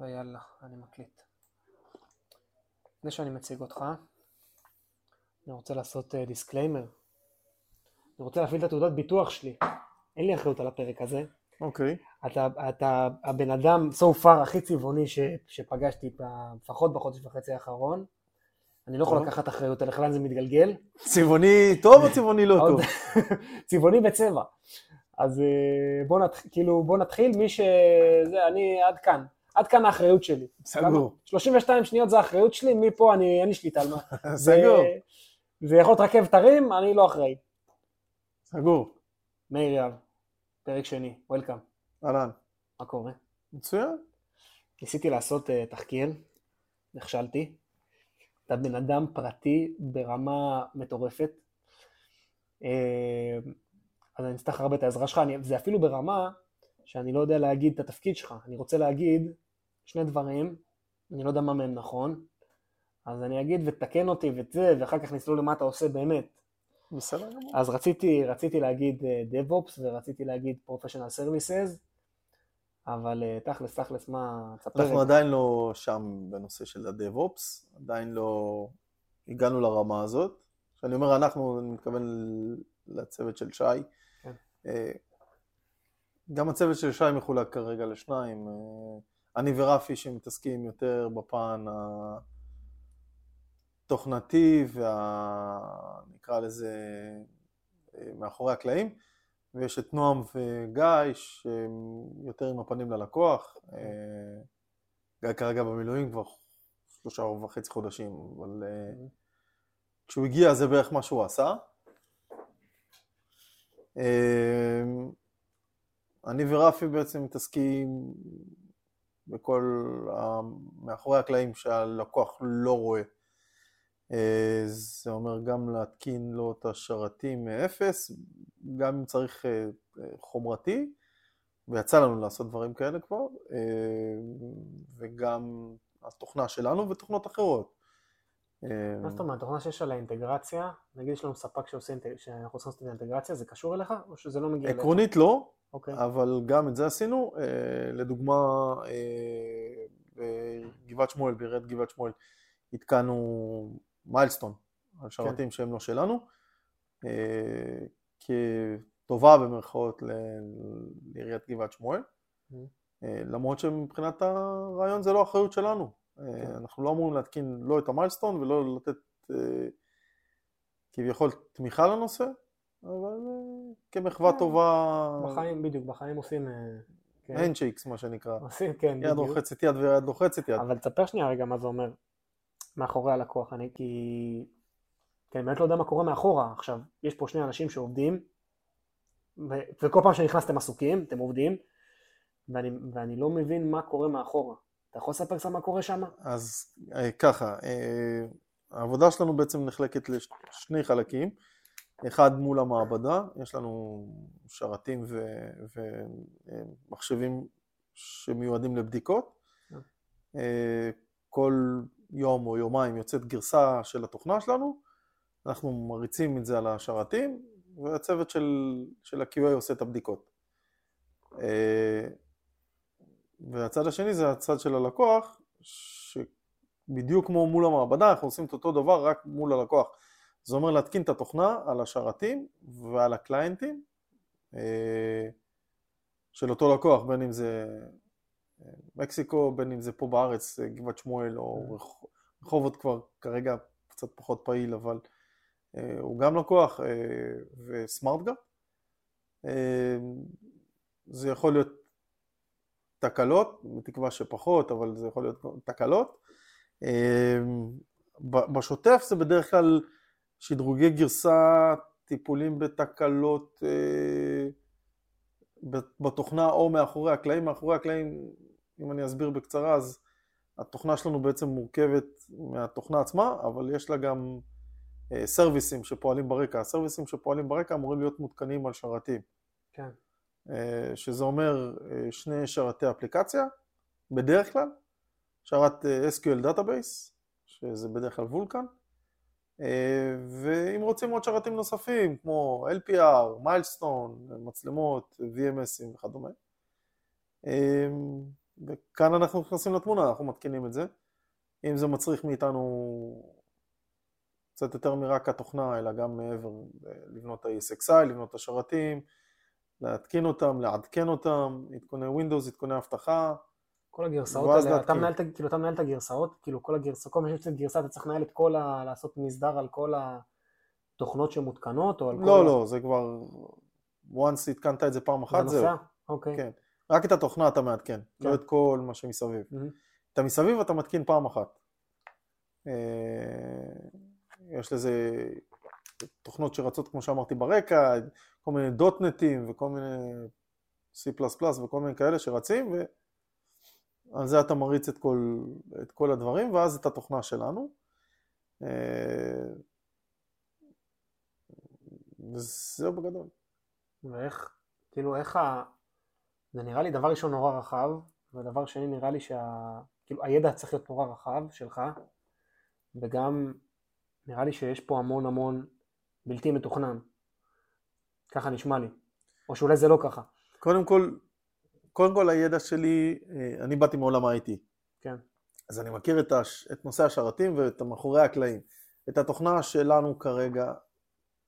ויאללה, אני מקליט. לפני שאני מציג אותך, אני רוצה לעשות disclaimer. אני רוצה להפעיל את התעודת ביטוח שלי. אין לי אחריות על הפרק הזה. אוקיי. אתה, אתה הבן אדם so far הכי צבעוני ש, שפגשתי לפחות בחודש וחצי האחרון. אני לא יכול. לקחת אחריות על איך לאן זה מתגלגל. צבעוני טוב או צבעוני לא טוב? צבעוני בצבע. אז אה, בוא, נתח... כאילו, בוא נתחיל, מי ש... זה, אני עד כאן. עד כאן האחריות שלי. סגור. 32 שניות זה האחריות שלי, מפה אני, אין לי שליטה על מה. סגור. זה, יכול להיות רכבת הרים, אני לא אחראי. סגור. מאיר יהב, פרק שני, וולקאם, אהלן. מה קורה? מצוין. ניסיתי לעשות uh, תחקיר, נכשלתי. אתה בן אדם פרטי ברמה מטורפת. Uh, אז אני אצטרך הרבה את העזרה שלך, אני, זה אפילו ברמה שאני לא יודע להגיד את התפקיד שלך. אני רוצה להגיד שני דברים, אני לא יודע מה מהם נכון, אז אני אגיד ותקן אותי ואת זה, ואחר כך נסלול למה אתה עושה באמת. בסדר גמור. אז רציתי, רציתי להגיד אה, DevOps ורציתי להגיד Professional Services, אבל אה, תכלס, תכלס, מה, תספר אנחנו עדיין לא שם בנושא של ה-DevOps, עדיין לא הגענו לרמה הזאת. כשאני אומר אנחנו, אני מתכוון לצוות של שי. כן. אה, גם הצוות של שי מחולק כרגע לשניים. אני ורפי שמתעסקים יותר בפן התוכנתי וה... נקרא לזה מאחורי הקלעים, ויש את נועם וגיא שהם יותר עם הפנים ללקוח. גיא כרגע במילואים כבר שלושה וחצי חודשים, אבל כשהוא הגיע זה בערך מה שהוא עשה. אני ורפי בעצם מתעסקים בכל ה... מאחורי הקלעים שהלקוח לא רואה. אה, זה אומר גם להתקין לו את השרתים מאפס, גם אם צריך אה, חומרתי, ויצא לנו לעשות דברים כאלה כבר, אה, וגם התוכנה שלנו ותוכנות אחרות. מה זאת אומרת, תוכנה שיש עליה אינטגרציה, נגיד יש לנו ספק שאנחנו רוצים לעשות את האינטגרציה, זה קשור אליך או שזה לא מגיע אליך? עקרונית לא, אוקיי, אבל גם את זה עשינו. אה, לדוגמה, אה, בגבעת שמואל, בעיריית גבעת שמואל, התקנו מיילסטון על שרתים שהם לא שלנו, אה, כטובה במרכאות לעיריית גבעת שמואל, Mhm. אה, למרות שמבחינת הרעיון זה לא אחריות שלנו. אה, כן. אנחנו לא אמורים להתקין לא את המיילסטון ולא לתת אה, כביכול תמיכה לנושא, אבל אה, כמחווה כן. טובה, בחיים, בדיוק, בחיים עושים... אה, כן. הנדשייקס מה שנקרא, עושים, כן, יד בדיוק. רוחצת יד ויד לוחצת יד. אבל תספר שנייה רגע מה זה אומר מאחורי הלקוח, אני כי... כי אני באמת לא יודע מה קורה מאחורה. עכשיו, יש פה שני אנשים שעובדים, ו... וכל פעם שנכנסתם עסוקים, אתם עובדים, ואני, ואני לא מבין מה קורה מאחורה. אתה יכול לספר קצת מה קורה שם? אז אה, ככה, אה, העבודה שלנו בעצם נחלקת לשני חלקים, אחד מול המעבדה, יש לנו שרתים ו- ומחשבים שמיועדים לבדיקות, אה, כל יום או יומיים יוצאת גרסה של התוכנה שלנו, אנחנו מריצים את זה על השרתים, והצוות של, של ה-QA עושה את הבדיקות. אה, והצד השני זה הצד של הלקוח, שבדיוק כמו מול המעבדה, אנחנו עושים את אותו דבר רק מול הלקוח. זה אומר להתקין את התוכנה על השרתים ועל הקליינטים אה, של אותו לקוח, בין אם זה אה, מקסיקו, בין אם זה פה בארץ, אה, גבעת שמואל, או רח- רחובות כבר כרגע קצת פחות פעיל, אבל הוא גם לקוח. אה, זה יכול להיות תקלות, בתקווה שפחות, אבל זה יכול להיות תקלות. בשוטף זה בדרך כלל שדרוגי גרסה, טיפולים בתקלות אה, בתוכנה או מאחורי הקלעים. מאחורי הקלעים, אם אני אסביר בקצרה, אז התוכנה שלנו בעצם מורכבת מהתוכנה עצמה, אבל יש לה גם אה, סרוויסים שפועלים ברקע. הסרוויסים שפועלים ברקע אמורים להיות מותקנים על שרתים. כן. אה, שזה אומר שני שרתי אפליקציה, בדרך כלל, שרת SQL Database, שזה בדרך כלל וולקן, ואם רוצים עוד שרתים נוספים, כמו LPR, מיילסטון, מצלמות, VMSים וכדומה, אה, וכאן אנחנו נכנסים לתמונה, אנחנו מתקינים את זה. אם זה מצריך מאיתנו קצת יותר מרק התוכנה, אלא גם מעבר, לבנות ה-ESXi, לבנות את השרתים, להתקין אותם, לעדכן אותם, עדכוני Windows, עדכוני אבטחה. כל הגרסאות האלה, אתה מנהל, כאילו, אתה מנהל את הגרסאות, כאילו כל הגרסאות, כל מה שיש גרסה אתה צריך לנהל את כל ה... לעשות מסדר על כל התוכנות שמותקנות, או על לא, כל... לא, לא, זה כבר, once התקנת את זה פעם אחת, זהו. אוקיי. כן. רק את התוכנה אתה מעדכן, לא כן. את כל מה שמסביב. מהמם. את המסביב אתה מתקין פעם אחת. אה, יש לזה תוכנות שרצות, כמו שאמרתי, ברקע, כל מיני דוטנטים וכל מיני C++ וכל מיני כאלה שרצים, ועל זה אתה מריץ את כל, את כל הדברים, ואז את התוכנה שלנו. אה, וזהו בגדול. ואיך, כאילו איך ה... זה נראה לי דבר ראשון נורא רחב, ודבר שני נראה לי שה... כאילו הידע צריך להיות נורא רחב שלך, וגם נראה לי שיש פה המון המון בלתי מתוכנן. ככה נשמע לי. או שאולי זה לא ככה. קודם כל, קודם כל הידע שלי, אה, אני באתי מעולם ה-IT. כן. אז אני מכיר את, הש... את נושא השרתים ואת מאחורי הקלעים. את התוכנה שלנו כרגע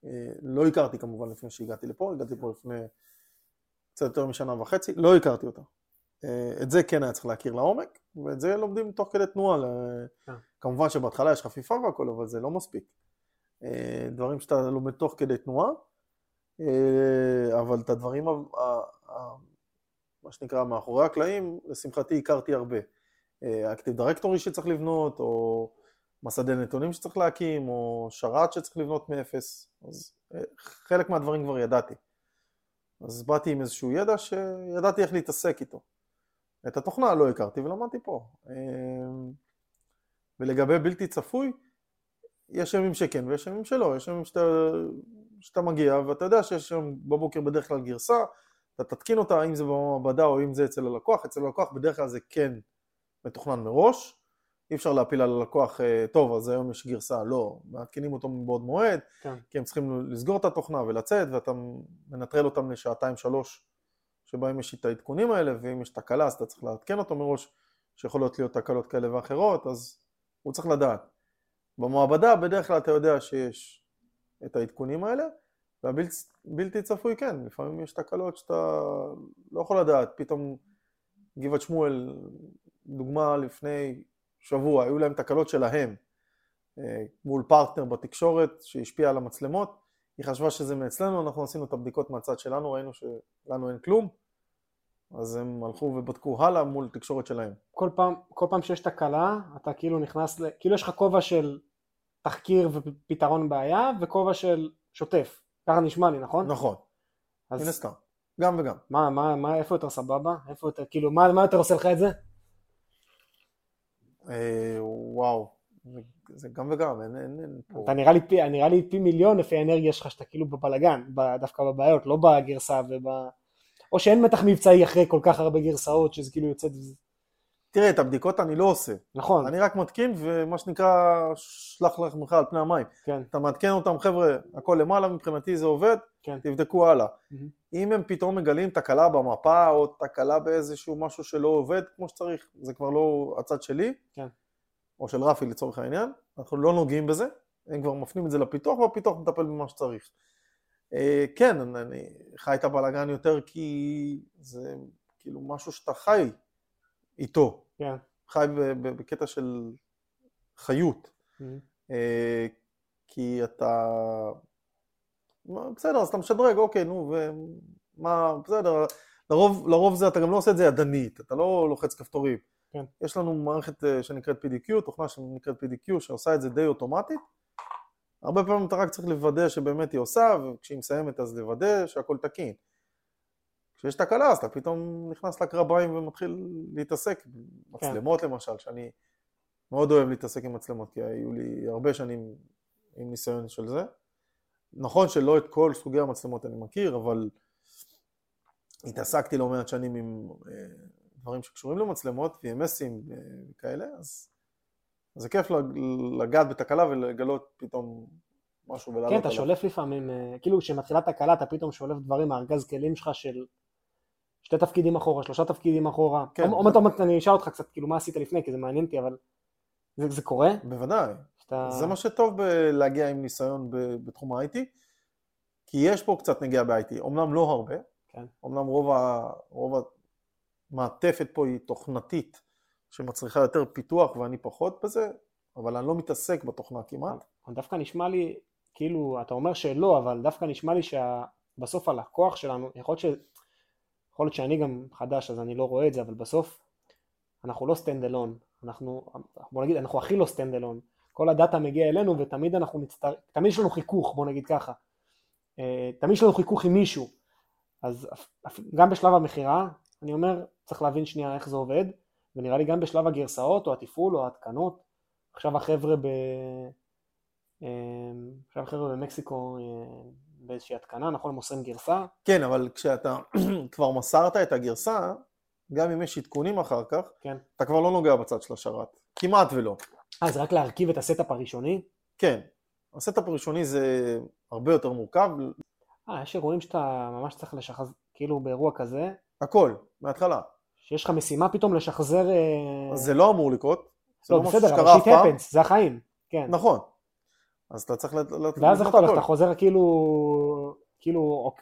אה, לא הכרתי כמובן לפני שהגעתי לפה, הגעתי פה לפני קצת יותר משנה וחצי, לא הכרתי אותה. אה, את זה כן היה צריך להכיר לעומק, ואת זה לומדים תוך כדי תנועה. ל- כן. כמובן שבהתחלה יש חפיפה והכל, אבל זה לא מספיק. דברים שאתה לומד תוך כדי תנועה, אבל את הדברים, מה שנקרא, מאחורי הקלעים, לשמחתי הכרתי הרבה. אקטיב דירקטורי שצריך לבנות, או מסדי נתונים שצריך להקים, או שרת שצריך לבנות מאפס, אז אה, חלק מהדברים כבר ידעתי. אז באתי עם איזשהו ידע שידעתי איך להתעסק איתו. את התוכנה לא הכרתי ולמדתי פה. אה, ולגבי בלתי צפוי, יש ימים שכן ויש ימים שלא, יש ימים שאתה, שאתה מגיע ואתה יודע שיש שם בבוקר בדרך כלל גרסה, אתה תתקין אותה, אם זה במעבדה או אם זה אצל הלקוח, אצל הלקוח בדרך כלל זה כן מתוכנן מראש, אי אפשר להפיל על הלקוח, אה, טוב, אז היום יש גרסה, לא, מעדכנים אותו מבעוד מועד, כן. כי הם צריכים לסגור את התוכנה ולצאת, ואתה מנטרל אותם לשעתיים שלוש, שבהם יש את העדכונים האלה, ואם יש תקלה אז אתה צריך לעדכן אותו מראש, שיכולות להיות תקלות כאלה ואחרות, אז הוא צריך לדעת. במעבדה בדרך כלל אתה יודע שיש את העדכונים האלה, והבלתי צפוי כן, לפעמים יש תקלות שאתה לא יכול לדעת, פתאום גבעת שמואל, דוגמה לפני שבוע, היו להם תקלות שלהם אה, מול פרטנר בתקשורת שהשפיע על המצלמות, היא חשבה שזה מאצלנו, אנחנו עשינו את הבדיקות מהצד שלנו, ראינו שלנו אין כלום, אז הם הלכו ובדקו הלאה מול תקשורת שלהם. כל פעם, כל פעם שיש תקלה, אתה כאילו נכנס ל... כאילו יש לך כובע של תחקיר ופתרון בעיה, וכובע של שוטף. ככה נשמע לי, נכון? נכון, אז מן הסתם, גם וגם. מה, מה, מה, איפה יותר סבבה? איפה יותר, כאילו, מה, מה יותר עושה לך את זה? אה, וואו, זה, זה גם וגם, אין, אין, אין פה... אתה נראה לי, פי, נראה לי פי מיליון לפי האנרגיה שלך, שאתה כאילו בבלגן, דווקא בבעיות, לא בגרסה וב... או שאין מתח מבצעי אחרי כל כך הרבה גרסאות, שזה כאילו יוצא... תראה, את הבדיקות אני לא עושה, נכון, אני רק מתקין ומה שנקרא, שלח לחמך על פני המים. כן, אתה מעדכן אותם, חבר'ה, הכל למעלה, מבחינתי זה עובד, כן. תבדקו הלאה. מהמם. אם הם פתאום מגלים תקלה במפה, או תקלה באיזשהו משהו שלא עובד כמו שצריך, זה כבר לא הצד שלי, כן. או של רפי לצורך העניין, אנחנו לא נוגעים בזה, הם כבר מפנים את זה לפיתוח, והפיתוח מטפל במה שצריך. אה, כן, אני חי את הבלאגן יותר כי זה כאילו משהו שאתה חי איתו, כן. חי בקטע של חיות. מהמם. אה, כי אתה... בסדר, אז אתה משדרג, אוקיי, נו, ומה, בסדר, לרוב, לרוב זה, אתה גם לא עושה את זה ידנית, אתה לא לוחץ כפתורים. כן. יש לנו מערכת אה, שנקראת PDQ, תוכנה שנקראת PDQ, שעושה את זה די אוטומטית. הרבה פעמים אתה רק צריך לוודא שבאמת היא עושה, וכשהיא מסיימת אז לוודא שהכל תקין. כשיש תקלה אז אתה פתאום נכנס לקרביים ומתחיל להתעסק. מצלמות למשל, שאני מאוד אוהב להתעסק עם מצלמות, כי היו לי הרבה שנים עם ניסיון של זה. נכון שלא את כל סוגי המצלמות אני מכיר, אבל התעסקתי לא מעט שנים עם אה, דברים שקשורים למצלמות, VMSים וכאלה, אז אז זה כיף לג- לגעת בתקלה ולגלות פתאום משהו ולעלות כן, אתה עליו. שולף לפעמים, אה, כאילו כשמתחילה תקלה אתה פתאום שולף דברים מארגז כלים שלך של שתי תפקידים אחורה, שלושה תפקידים אחורה. כן. עוד מעט אני אשאל אותך קצת, כאילו, מה עשית לפני, כי זה מעניין אותי, אבל זה, זה קורה? בוודאי. שאתה... זה מה שטוב בלהגיע עם ניסיון בתחום ה-IT, כי יש פה קצת נגיעה ב-IT, אמנם לא הרבה, כן. אמנם רוב, ה, רוב המעטפת פה היא תוכנתית, שמצריכה יותר פיתוח ואני פחות בזה, אבל אני לא מתעסק בתוכנה כמעט. דווקא נשמע לי, כאילו, אתה אומר שלא, אבל דווקא נשמע לי שבסוף הלקוח שלנו, יכול להיות, ש... יכול להיות שאני גם חדש אז אני לא רואה את זה, אבל בסוף אנחנו לא stand alone, אנחנו, בוא נגיד, אנחנו הכי לא stand alone, כל הדאטה מגיע אלינו ותמיד אנחנו נצטרך, תמיד יש לנו חיכוך, בוא נגיד ככה, אה, תמיד יש לנו חיכוך עם מישהו, אז גם בשלב המכירה, אני אומר, צריך להבין שנייה איך זה עובד, ונראה לי גם בשלב הגרסאות או התפעול או ההתקנות, עכשיו החבר'ה ב... אה, עכשיו החבר'ה במקסיקו אה, באיזושהי התקנה, נכון, מוסרים גרסה. כן, אבל כשאתה כבר מסרת את הגרסה, גם אם יש עדכונים אחר כך, כן. אתה כבר לא נוגע בצד של השרת. כמעט ולא. אה, זה רק להרכיב את ה setup הראשוני? כן. ה setup הראשוני זה הרבה יותר מורכב. אה, יש אירועים שאתה ממש צריך לשחזר, כאילו באירוע כזה, הכל, מההתחלה. שיש לך משימה פתאום לשחזר... אה, אז זה לא אמור לקרות. לא, משהו בסדר, אבל shit happens, זה החיים, כן. נכון. אז אתה צריך... לת- לת- ואז אתה הולך, הכל. אתה חוזר כאילו, כאילו,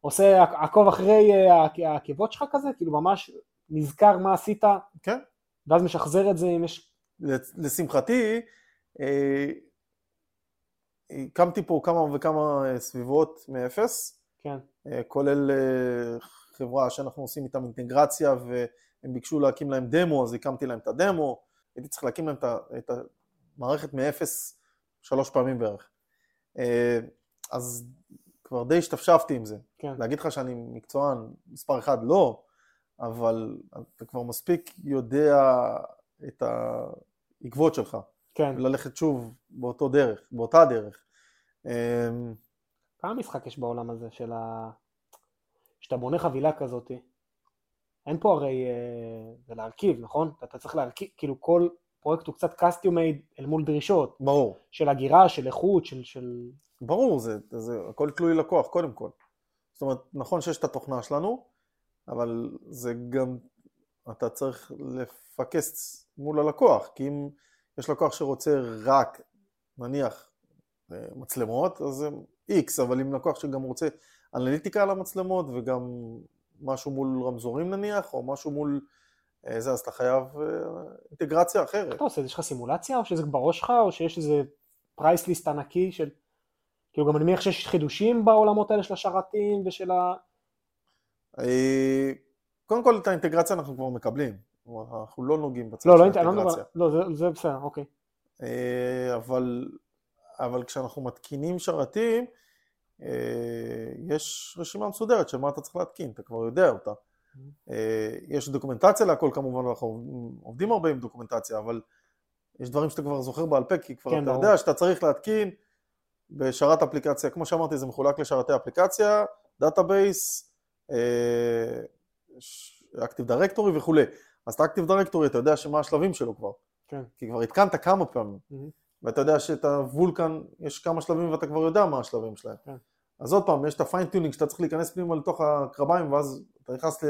עושה עקוב אחרי אה, העק- העקבות שלך כזה, כאילו ממש נזכר מה עשית, כן. ואז משחזר את זה אם יש... לשמחתי, אה, הקמתי פה כמה וכמה אה, סביבות מאפס, כן, כולל חברה שאנחנו עושים איתם אינטגרציה והם ביקשו להקים להם דמו, אז הקמתי להם את הדמו, הייתי צריך להקים להם את המערכת מאפס שלוש פעמים בערך. אה, אז כבר די השתפשפתי עם זה. כן, להגיד לך שאני מקצוען מספר אחד, לא, אבל אתה כבר מספיק יודע את העקבות שלך, כן. ללכת שוב באותו דרך, באותה דרך. אמ, כמה משחק יש בעולם הזה של ה... שאתה בונה חבילה כזאת, אין פה הרי, אה, זה להרכיב, נכון? אתה צריך להרכיב, כאילו כל פרויקט הוא קצת custom made אל מול דרישות, ברור, של הגירה, של איכות, של... של... ברור, זה, זה הכל תלוי לקוח, קודם כל. זאת אומרת, נכון שיש את התוכנה שלנו, אבל זה גם, אתה צריך לפקס מול הלקוח, כי אם יש לקוח שרוצה רק, נניח, אה, מצלמות, אז זה X, אבל אם לקוח שגם רוצה אנליטיקה על המצלמות וגם משהו מול רמזורים נניח, או משהו מול זה, אז אתה חייב אה, אינטגרציה אחרת. איך אתה עושה? יש לך סימולציה, או שזה בראש שלך, או שיש איזה פרייס ליסט ענקי של... כאילו גם אני מניח שיש חידושים בעולמות האלה של השרתים ושל ה... אה, קודם כל את האינטגרציה אנחנו כבר מקבלים, אנחנו לא נוגעים בצד לא, של לא, אני לא האינטגרציה. לא, זה- זה בסדר, אוקיי. אה, אבל, אבל כשאנחנו מתקינים שרתים, אה, יש רשימה מסודרת של מה אתה צריך להתקין, אתה כבר יודע אותה. אה, יש documentation להכל כמובן, ואנחנו עובדים הרבה עם documentation, אבל יש דברים שאתה כבר זוכר בעל פה, כי כבר כן, אתה ברור. יודע שאתה צריך להתקין בשרת אפליקציה, כמו שאמרתי, זה מחולק לשרתי אפליקציה, database, Active Directory וכולי. אז את ה Active Directory אתה יודע שמה השלבים שלו כבר. כן. כי כבר התקנת כמה פעמים. מהמם. ואתה יודע שאת הוולקן יש כמה שלבים ואתה כבר יודע מה השלבים שלהם. כן. אז עוד פעם, יש את ה fine tuning שאתה צריך להיכנס פנימה לתוך הקרביים ואז אתה נכנס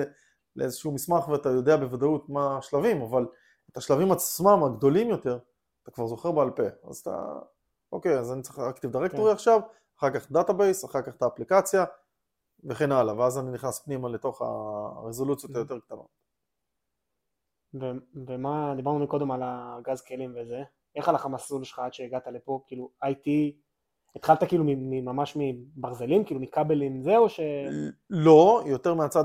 לאיזשהו מסמך ואתה יודע בוודאות מה השלבים, אבל את השלבים עצמם הגדולים יותר, אתה כבר זוכר בעל פה. אז אתה, אוקיי, אז אני צריך Active Directory כן. עכשיו, אחר כך database, אחר כך את האפליקציה וכן הלאה, ואז אני נכנס פנימה לתוך הרזולוציות Mhm. היותר קטנות. ו- ומה, דיברנו מקודם על ארגז כלים וזה, איך הלך המסלול שלך עד שהגעת לפה, כאילו IT, התחלת כאילו ממש מברזלים, כאילו מכבלים זה, או ש... לא, יותר מהצד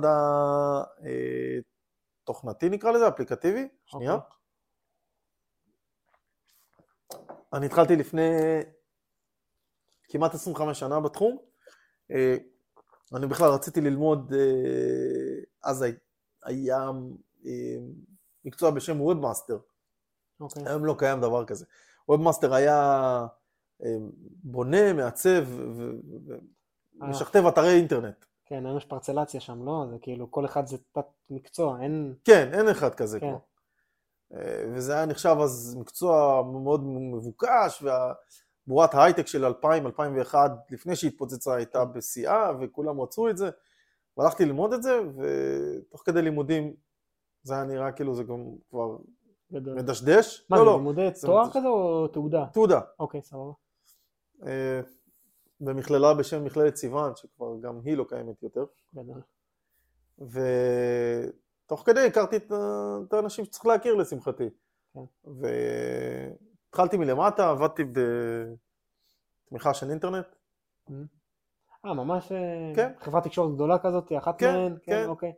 התוכנתי נקרא לזה, אפליקטיבי. שנייה. אוקיי. אני התחלתי לפני כמעט 25 שנה בתחום. אה, אני בכלל רציתי ללמוד, אה, אז הי- היה אה, מקצוע בשם webmaster. אוקיי. היום לא קיים דבר כזה. webmaster היה אה, בונה, מעצב ו- ו- אה. ומשכתב אתרי אינטרנט. כן, היום יש פרצלציה שם, לא? זה כאילו, כל אחד זה תת מקצוע, אין... כן, אין אחד כזה כן. כבר. אה, וזה היה נחשב אז מקצוע מאוד מבוקש, ובועת ההייטק של 2000-2001, לפני שהתפוצצה, הייתה בשיאה, וכולם רצו את זה. והלכתי ללמוד את זה, ותוך כדי לימודים זה היה נראה כאילו זה גם כבר גדול. מדשדש. מה לא, זה, לא, לימודי תואר. כזה או תעודה? תעודה. אוקיי, סבבה. אה, במכללה בשם מכללת סיוון, שכבר גם היא לא קיימת יותר. גדול. ותוך כדי הכרתי את האנשים שצריך להכיר לשמחתי. כן. והתחלתי מלמטה, עבדתי בתמיכה של אינטרנט. אה, ממש אה, כן. חברת תקשורת גדולה כזאת, אחת כן, מהן? כן. אוקיי.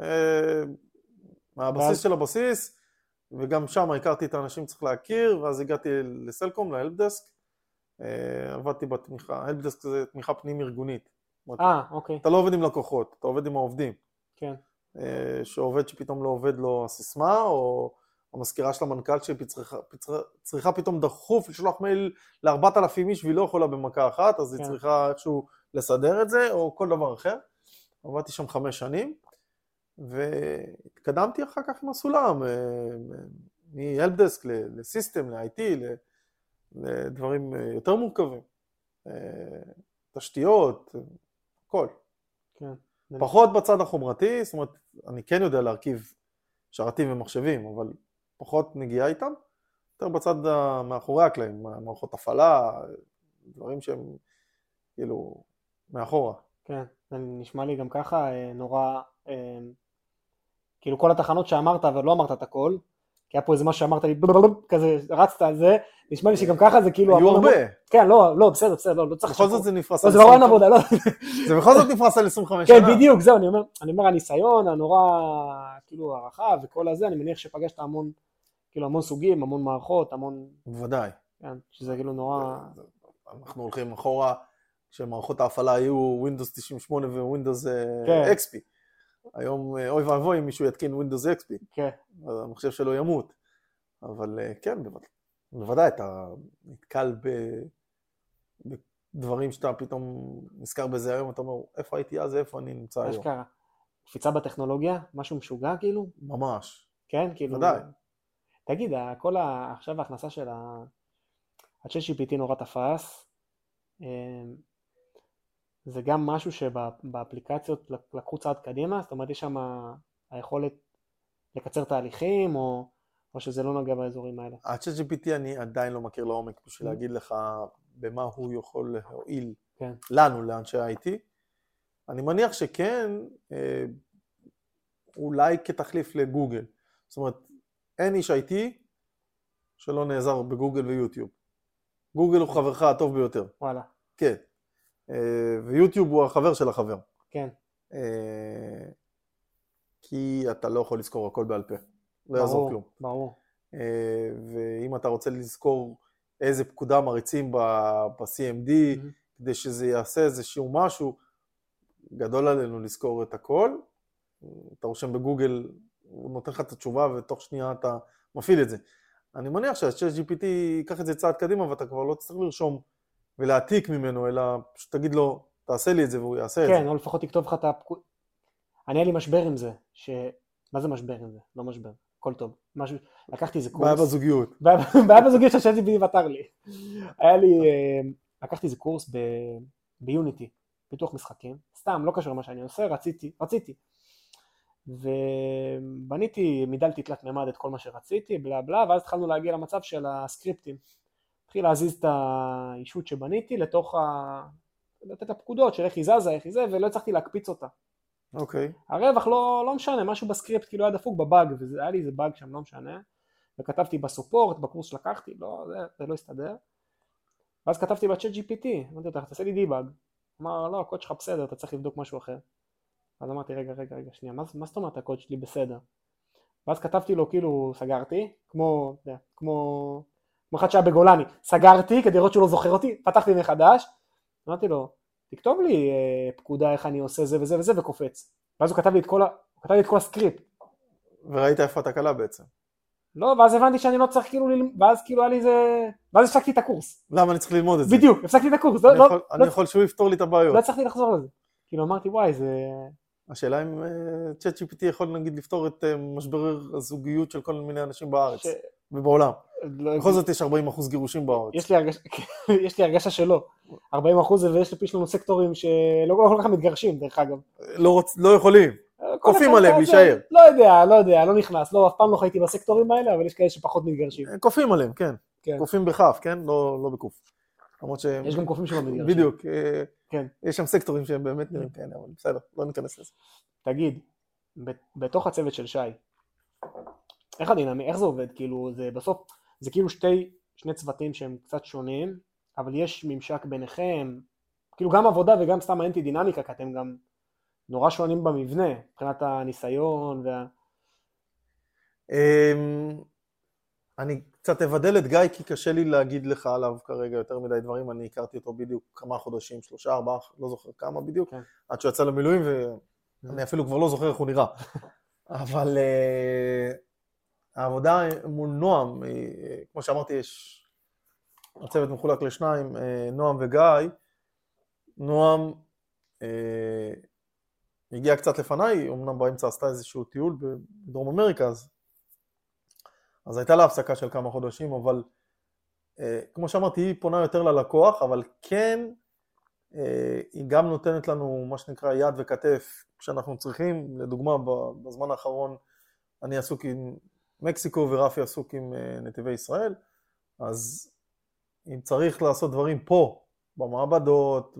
אה, מהבסיס ואז? של הבסיס, וגם שם הכרתי את האנשים שצריך להכיר, ואז הגעתי לסלקום, להלפדסק. אה, עבדתי בתמיכה, הלפדסק זה תמיכה פנים ארגונית. אה, אוקיי, אתה לא עובד עם לקוחות, אתה עובד עם העובדים. כן. אה, שעובד שפתאום לא עובד לו הסיסמה, או המזכירה של המנכ"ל שהיא צריכה, צריכה, צריכה פתאום דחוף לשלוח מייל ל-4,000 איש והיא לא יכולה במכה אחת, אז היא כן. צריכה איכשהו לסדר את זה, או כל דבר אחר. עבדתי שם חמש שנים, והתקדמתי אחר כך עם הסולם, אה, ל- לסיסטם, ל-IT, ל- לדברים אה, יותר מורכבים. אה, תשתיות, הכל. כן. פחות בצד החומרתי, זאת אומרת, אני כן יודע להרכיב שרתים ומחשבים, אבל פחות נגיעה איתם, יותר בצד מאחורי הקלעים, מערכות הפעלה, דברים שהם כאילו מאחורה. כן, זה נשמע לי גם ככה אה, נורא, כאילו כל התחנות שאמרת ולא אמרת את הכל, כי היה פה איזה משהו שאמרת לי כזה רצת על זה, נשמע לי שגם ככה זה כאילו היו הרבה, כן, לא, לא, בסדר, בסדר, לא, לא צריך... בכל. זאת זה נפרס על זה לא רעיון 25 עבודה, לא, זה בכל זאת נפרס על 25 כן, שנה. בדיוק, זהו, אני אומר, אני אומר, הניסיון הנורא, כאילו, הרחב וכל הזה, אני מניח שפגשת המון, כאילו, המון סוגים, המון מערכות, המון, בוודאי. כן, שזה כאילו נורא, אנחנו הולכים אחורה, כשמערכות ההפעלה היו Windows 98 ו-Windows כן. XP. היום אה, אוי ואבוי אם מישהו יתקין Windows XP. כן, אז המחשב שלו ימות. אבל אה, כן, בוודאי, בוודאי אתה נתקל ב- בדברים שאתה פתאום נזכר בזה היום, אתה אומר, איפה הייתי אז, איפה אני נמצא היום. אשכרה. קפיצה בטכנולוגיה, משהו משוגע כאילו, ממש. כן, כאילו, ודאי. תגיד, כל ה... עכשיו ההכנסה של ה... ה-chat GPT נורא תפס, אמ, זה גם משהו שבאפליקציות לקחו צעד קדימה, זאת אומרת יש שם היכולת לקצר תהליכים, או, או שזה לא נוגע באזורים האלה. ה-chat GPT אני עדיין לא מכיר לעומק בשביל Mm. להגיד לך במה הוא יכול להועיל כן. לנו, לאנשי ה-IT. אני מניח שכן, אה, אולי כתחליף לגוגל. זאת אומרת, אין איש IT שלא נעזר בגוגל ויוטיוב. גוגל הוא חברך הטוב ביותר, וואלה, כן. אה, ויוטיוב הוא החבר של החבר. כן, אה, כי אתה לא יכול לזכור הכל בעל פה. לא יעזור ברור, כלום. ברור, אה, ואם אתה רוצה לזכור איזה פקודה מריצים ב-CMD. כדי שזה יעשה איזשהו משהו, גדול עלינו לזכור את הכל. אתה רושם בגוגל, הוא נותן לך את התשובה ותוך שנייה אתה מפעיל את זה. אני מניח שה-chat GPT ייקח את זה צעד קדימה ואתה כבר לא צריך לרשום ולהעתיק ממנו, אלא פשוט תגיד לו, תעשה לי את זה והוא יעשה את כן, זה. או לפחות תכתוב לך את הפקוד... אני היה לי משבר עם זה, ש... מה זה משבר עם זה? לא משבר, הכל טוב. משהו... לקחתי איזה קורס... בעיה בזוגיות. בעיה בזוגיות של ChatGPT פתר לי. היה לי, אה, לקחתי איזה קורס ב- ביוניטי, פיתוח משחקים, סתם, לא קשור למה שאני עושה, רציתי, רציתי. ובניתי, מידלתי תלת מימד את כל מה שרציתי, בלה בלה, ואז התחלנו להגיע למצב של הסקריפטים. התחיל להזיז את האישות שבניתי לתוך ה... לתת את הפקודות של איך היא זזה, איך היא זה, ולא הצלחתי להקפיץ אותה. אוקיי. הרווח לא, לא משנה, משהו בסקריפט כאילו היה דפוק בבאג, והיה לי איזה באג שם, לא משנה. וכתבתי בסופורט, בקורס שלקחתי, לא, זה, זה לא הסתדר. ואז כתבתי בצ'אט GPT, אמרתי לו, תעשה לי דיבאג. אמר, לא, הקוד שלך בסדר, אתה צריך לבדוק משהו אחר. אז אמרתי, רגע, רגע, רגע, שנייה, מה, מה זאת אומרת הקוד שלי בסדר? ואז כתבתי לו, כאילו, סגרתי, כמו, יודע, כמו, כמו אחד שהיה בגולני, סגרתי כדי לראות שהוא לא זוכר אותי, פתחתי מחדש, אמרתי לו, תכתוב לי אה, פקודה איך אני עושה זה וזה וזה וקופץ. ואז הוא כתב לי את כל, ה... כתב לי את כל הסקריפט. וראית איפה התקלה בעצם. לא, ואז הבנתי שאני לא צריך כאילו, ללמ- ואז כאילו היה לי זה, ואז הפסקתי את הקורס. למה אני צריך ללמוד את זה? בדיוק, הפסקתי את הקורס, לא, אני לא, יכול- לא, אני יכול שהוא יפתור לי את הבעיות. לא הצלחתי לחזור לזה. כאילו אמרתי, וואי, זה... השאלה אם צ'אט GPT יכול נגיד לפתור את אה, משבר הזוגיות של כל מיני אנשים בארץ ש... ובעולם. לא- בכל זאת יש 40% גירושים בארץ. יש לי הרגשה- הרגשה שלא. 40 אחוז ויש לי- יש לנו סקטורים שלא כל כך מתגרשים, דרך אגב. לא לא יכולים. כל כופים עליהם להישאר. לא יודע, לא יודע, לא נכנס. לא, אף פעם לא חייתי בסקטורים האלה, אבל יש כאלה שפחות מתגרשים. כופים עליהם, כן. כן. כופים בכף, כן? לא לא בקוף. למרות ש... יש גם קופים שלא מתגרשים. בדיוק. אה, כן. יש שם סקטורים שהם באמת נראים כאלה, אבל בסדר, לא ניכנס לזה. תגיד, בתוך הצוות של שי, איך הדינמי, איך זה עובד? כאילו, זה בסוף, זה כאילו שתי, שני צוותים שהם קצת שונים, אבל יש ממשק ביניכם, כאילו גם עבודה וגם סתם האנטי דינמיקה, כי אתם גם נורא שונים במבנה, מבחינת הניסיון וה... אמ, אני קצת אבדל את גיא כי קשה לי להגיד לך עליו כרגע יותר מדי דברים, אני הכרתי אותו בדיוק כמה חודשים, שלושה, ארבעה, לא זוכר כמה בדיוק, כן. עד שהוא יצא למילואים ואני אפילו כבר לא זוכר איך הוא נראה. אבל אה, העבודה מול נועם, אה, כמו שאמרתי, יש, הצוות מחולק לשניים, אה, נועם וגיא. נועם אה, הגיע קצת לפניי, אמנם באמצע עשתה איזשהו טיול בדרום אמריקה, אז, אז הייתה לה הפסקה של כמה חודשים, אבל אה, כמו שאמרתי, היא פונה יותר ללקוח, אבל כן, אה, היא גם נותנת לנו מה שנקרא יד וכתף כשאנחנו צריכים, לדוגמה בזמן האחרון אני עסוק עם מקסיקו ורפי עסוק עם אה, נתיבי ישראל, אז אם צריך לעשות דברים פה, במעבדות,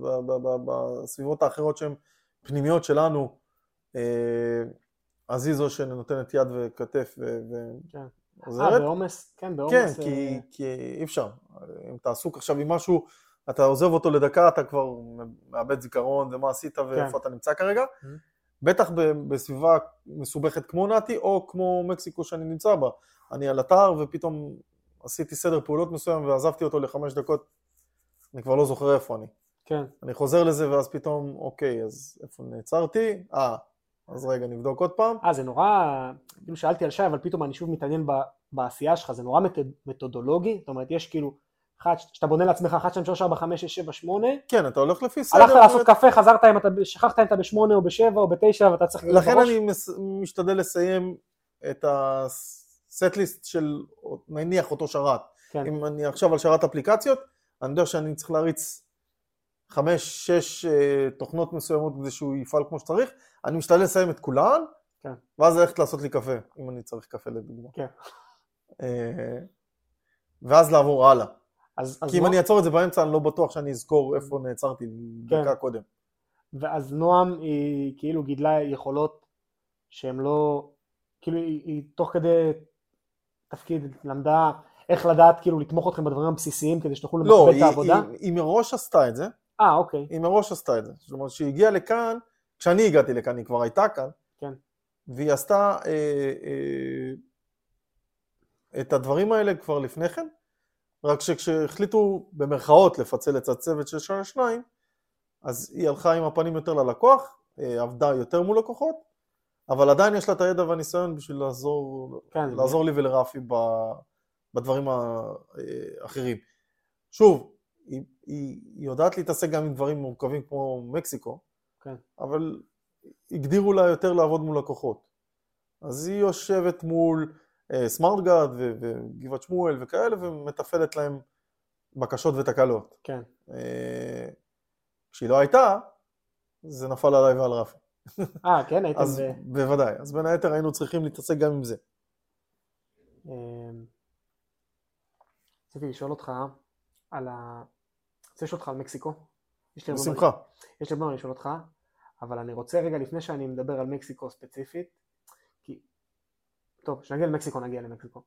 בסביבות האחרות שהן פנימיות שלנו, אה, אז היא זו שנותנת יד וכתף ו- כן. אה, ועוזרת. בעומס, כן, כן, בעומס... כי, אה, כי אי אפשר. אם אתה עסוק עכשיו עם משהו, אתה עוזב אותו לדקה, אתה כבר מאבד זיכרון ומה עשית ואיפה אתה נמצא כרגע. Mhm. בטח בסביבה מסובכת כמו נתי, או כמו מקסיקו שאני נמצא בה. אני על אתר ופתאום עשיתי סדר פעולות מסוים ועזבתי אותו לחמש דקות, אני כבר לא זוכר איפה אני. כן, אני חוזר לזה ואז פתאום, אוקיי, אז איפה נעצרתי? אה, אז רגע, נבדוק עוד פעם. אה, זה נורא, כאילו שאלתי על שי, אבל פתאום אני שוב מתעניין ב- בעשייה שלך, זה נורא מתוד- מתודולוגי, זאת אומרת, יש כאילו, שאתה בונה לעצמך 1, 2, 3, 4, 5, 6, 7, 8, כן, אתה הולך לפי סדר. הלכת לעשות. קפה, חזרת אם אתה, שכחת אם אתה בשמונה או בשבע או בתשע ואתה צריך... לכן. אני משתדל לסיים את הסט-ליסט של נניח אותו שרת. כן. אם אני עכשיו על שרת אפליקציות, אני יודע שאני צריך להריץ חמש, שש אה, תוכנות מסוימות כדי שהוא יפעל כמו שצריך, אני משתדל לסיים את כולן, כן. ואז ללכת לעשות לי קפה, אם אני צריך קפה לדוגמה. כן. אה, ואז לעבור הלאה. אז, אז כי אם נועם, אני אעצור את זה באמצע, אני לא בטוח שאני אזכור איפה נעצרתי דקה כן. קודם. ואז נועם היא כאילו גידלה יכולות שהן לא, כאילו היא, היא תוך כדי תפקיד למדה איך לדעת כאילו לתמוך אתכם בדברים הבסיסיים כדי שתוכלו לא, לקבל את העבודה. היא, היא מראש עשתה את זה, אה, אוקיי, היא מראש עשתה את זה. זאת אומרת, כשהיא הגיעה לכאן, כשאני הגעתי לכאן, היא כבר הייתה כאן, כן. והיא עשתה אה, אה, את הדברים האלה כבר לפני כן, רק שכשהחליטו במרכאות לפצל את הצוות של שנה שניים, אז היא הלכה עם הפנים יותר ללקוח, אה, עבדה יותר מול לקוחות, אבל עדיין יש לה את הידע והניסיון בשביל לעזור, כן, לעזור לי ולרפי ב- בדברים האחרים. שוב, היא, היא, היא יודעת להתעסק גם עם דברים מורכבים כמו מקסיקו, כן. אבל הגדירו לה יותר לעבוד מול לקוחות. אז היא יושבת מול אה, סמארטגארד ו- וגבעת שמואל וכאלה ומתפעלת להם בקשות ותקלות. כן, אה, כשהיא לא הייתה, זה נפל עליי ועל רפי. אה, כן, הייתם... אז ב- בוודאי, אז בין היתר היינו צריכים להתעסק גם עם זה. אמ, רציתי לשאול אותך על ה... רוצה לשאול אותך על מקסיקו. בשמחה. יש לי הרבה מה לשאול אותך, אבל אני רוצה רגע לפני שאני מדבר על מקסיקו ספציפית. טוב, כשנגיע למקסיקו נגיע למקסיקו.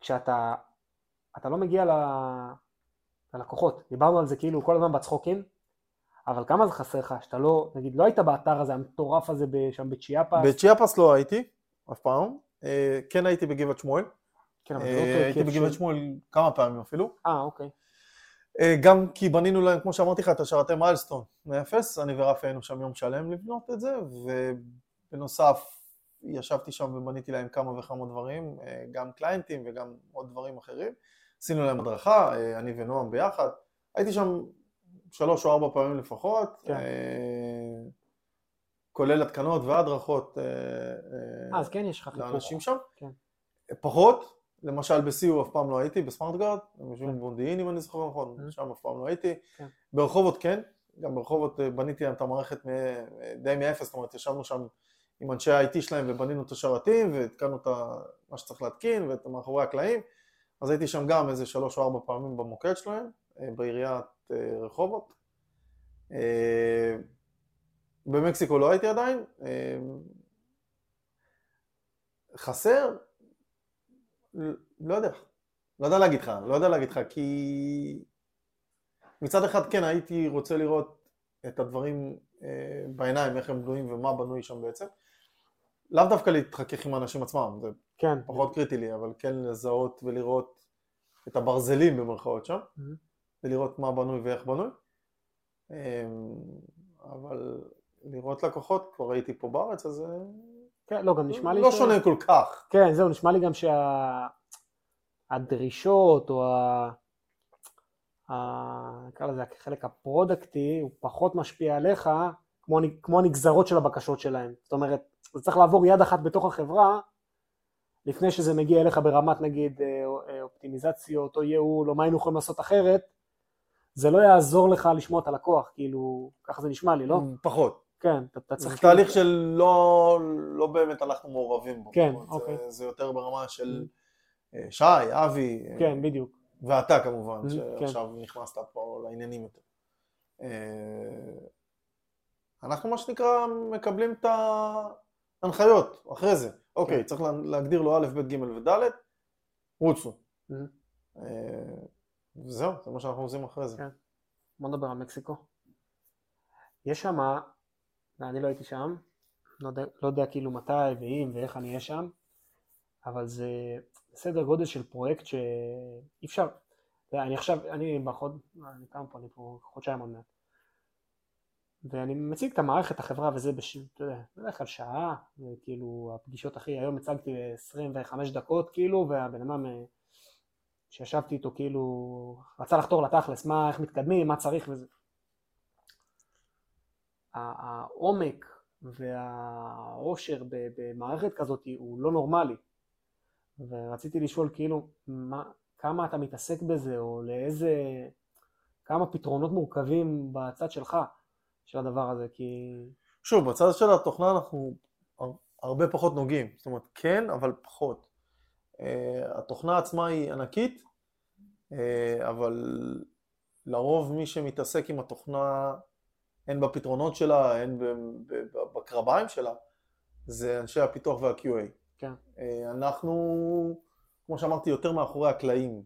כשאתה אתה לא מגיע ל... ללקוחות, דיברנו על זה כאילו כל הזמן בצחוקים, אבל כמה זה חסר לך, שאתה לא, נגיד, לא היית באתר הזה המטורף הזה שם בצ'יאפס, בצ'יאפס לא הייתי, אף פעם. אה, כן הייתי בגבעת שמואל. כן, אבל זה לא אה, אותו הייתי בגבעת שמואל כמה פעמים אפילו. אה, אוקיי, אה, גם כי בנינו להם, כמו שאמרתי לך, את השרתי מיילסטון מאפס, אני ורפי היינו שם יום שלם לבנות את זה, ובנוסף ישבתי שם ובניתי להם כמה וכמה דברים, אה, גם קליינטים וגם עוד דברים אחרים. עשינו להם הדרכה, אה, אני ונועם ביחד. הייתי שם שלוש או ארבע פעמים לפחות, כן. אה, כולל התקנות והדרכות אז כן יש לך חיכוך. לאנשים שם. כן. פחות, למשל ב-CU אף פעם לא הייתי, בסמארטגארד, הם יושבים כן. במודיעין אם אני זוכר נכון, Mhm. שם אף פעם לא הייתי. כן. ברחובות כן, גם ברחובות בניתי להם את המערכת די מאפס, זאת אומרת ישבנו שם עם אנשי ה-IT שלהם ובנינו את השרתים והתקנו את מה שצריך להתקין ואת מאחורי הקלעים, אז הייתי שם גם איזה שלוש או ארבע פעמים במוקד שלהם, אה, בעיריית אה, רחובות. אה, במקסיקו לא הייתי עדיין. חסר? לא יודע. לא יודע להגיד לך, לא יודע להגיד לך, כי מצד אחד כן הייתי רוצה לראות את הדברים בעיניים, איך הם בנויים ומה בנוי שם בעצם. לאו דווקא להתחכך עם האנשים עצמם, זה כן, פחות קריטי לי, אבל כן לזהות ולראות את הברזלים במרכאות שם, Mhm. ולראות מה בנוי ואיך בנוי. אמ, אבל לראות לקוחות, כבר הייתי פה בארץ, אז אה, כן, לא, גם נשמע לי לא ש- שונה כל כך. כן, זהו, נשמע לי גם שהדרישות או ה... נקרא לזה החלק הפרודקטי הוא פחות משפיע עליך כמו, כמו הנגזרות של הבקשות שלהם. זאת אומרת, זה צריך לעבור יד אחת בתוך החברה לפני שזה מגיע אליך ברמת נגיד אה, אה, אופטימיזציות או ייעול או מה היינו יכולים לעשות אחרת, זה לא יעזור לך לשמוע את הלקוח, כאילו, ככה זה נשמע לי, לא? פחות. כן, אתה, אתה זה צריך... תהליך כאילו- של לא, לא באמת אנחנו מעורבים בו. כן, אוקיי. זה, זה יותר ברמה של אה, שי, אבי, כן, בדיוק. ואתה כמובן, Mhm, שעכשיו נכנסת פה לעניינים יותר. אה, אנחנו מה שנקרא מקבלים את ההנחיות אחרי זה. אוקיי, צריך לה- להגדיר לו א', ב', ג' וד', רוצו. Mhm. אה, וזהו, זה מה שאנחנו עושים אחרי זה. כן. בוא נדבר על מקסיקו. יש שם, אני לא הייתי שם, לא יודע, לא יודע כאילו מתי ואם ואיך אני אהיה שם, אבל זה סדר גודל של פרויקט שאי אפשר, אני עכשיו, אני בחוד, אני כמה פה, אני פה חודשיים עוד מעט, ואני מציג את המערכת, החברה וזה, בש, אתה יודע, בדרך כלל שעה, וכאילו הפגישות הכי, היום הצגתי 25 דקות כאילו, והבן אדם אה, שישבתי איתו כאילו רצה לחתור לתכלס, מה, איך מתקדמים, מה צריך וזה. העומק והעושר במערכת כזאת הוא לא נורמלי. ורציתי לשאול כאילו, מה, כמה אתה מתעסק בזה, או לאיזה, כמה פתרונות מורכבים בצד שלך של הדבר הזה, כי... שוב, בצד של התוכנה אנחנו הר- הרבה פחות נוגעים. זאת אומרת, כן, אבל פחות. Uh, התוכנה עצמה היא ענקית, uh, אבל לרוב מי שמתעסק עם התוכנה, הן בפתרונות שלה, הן בקרביים שלה, זה אנשי הפיתוח וה-QA. כן. Uh, אנחנו, כמו שאמרתי, יותר מאחורי הקלעים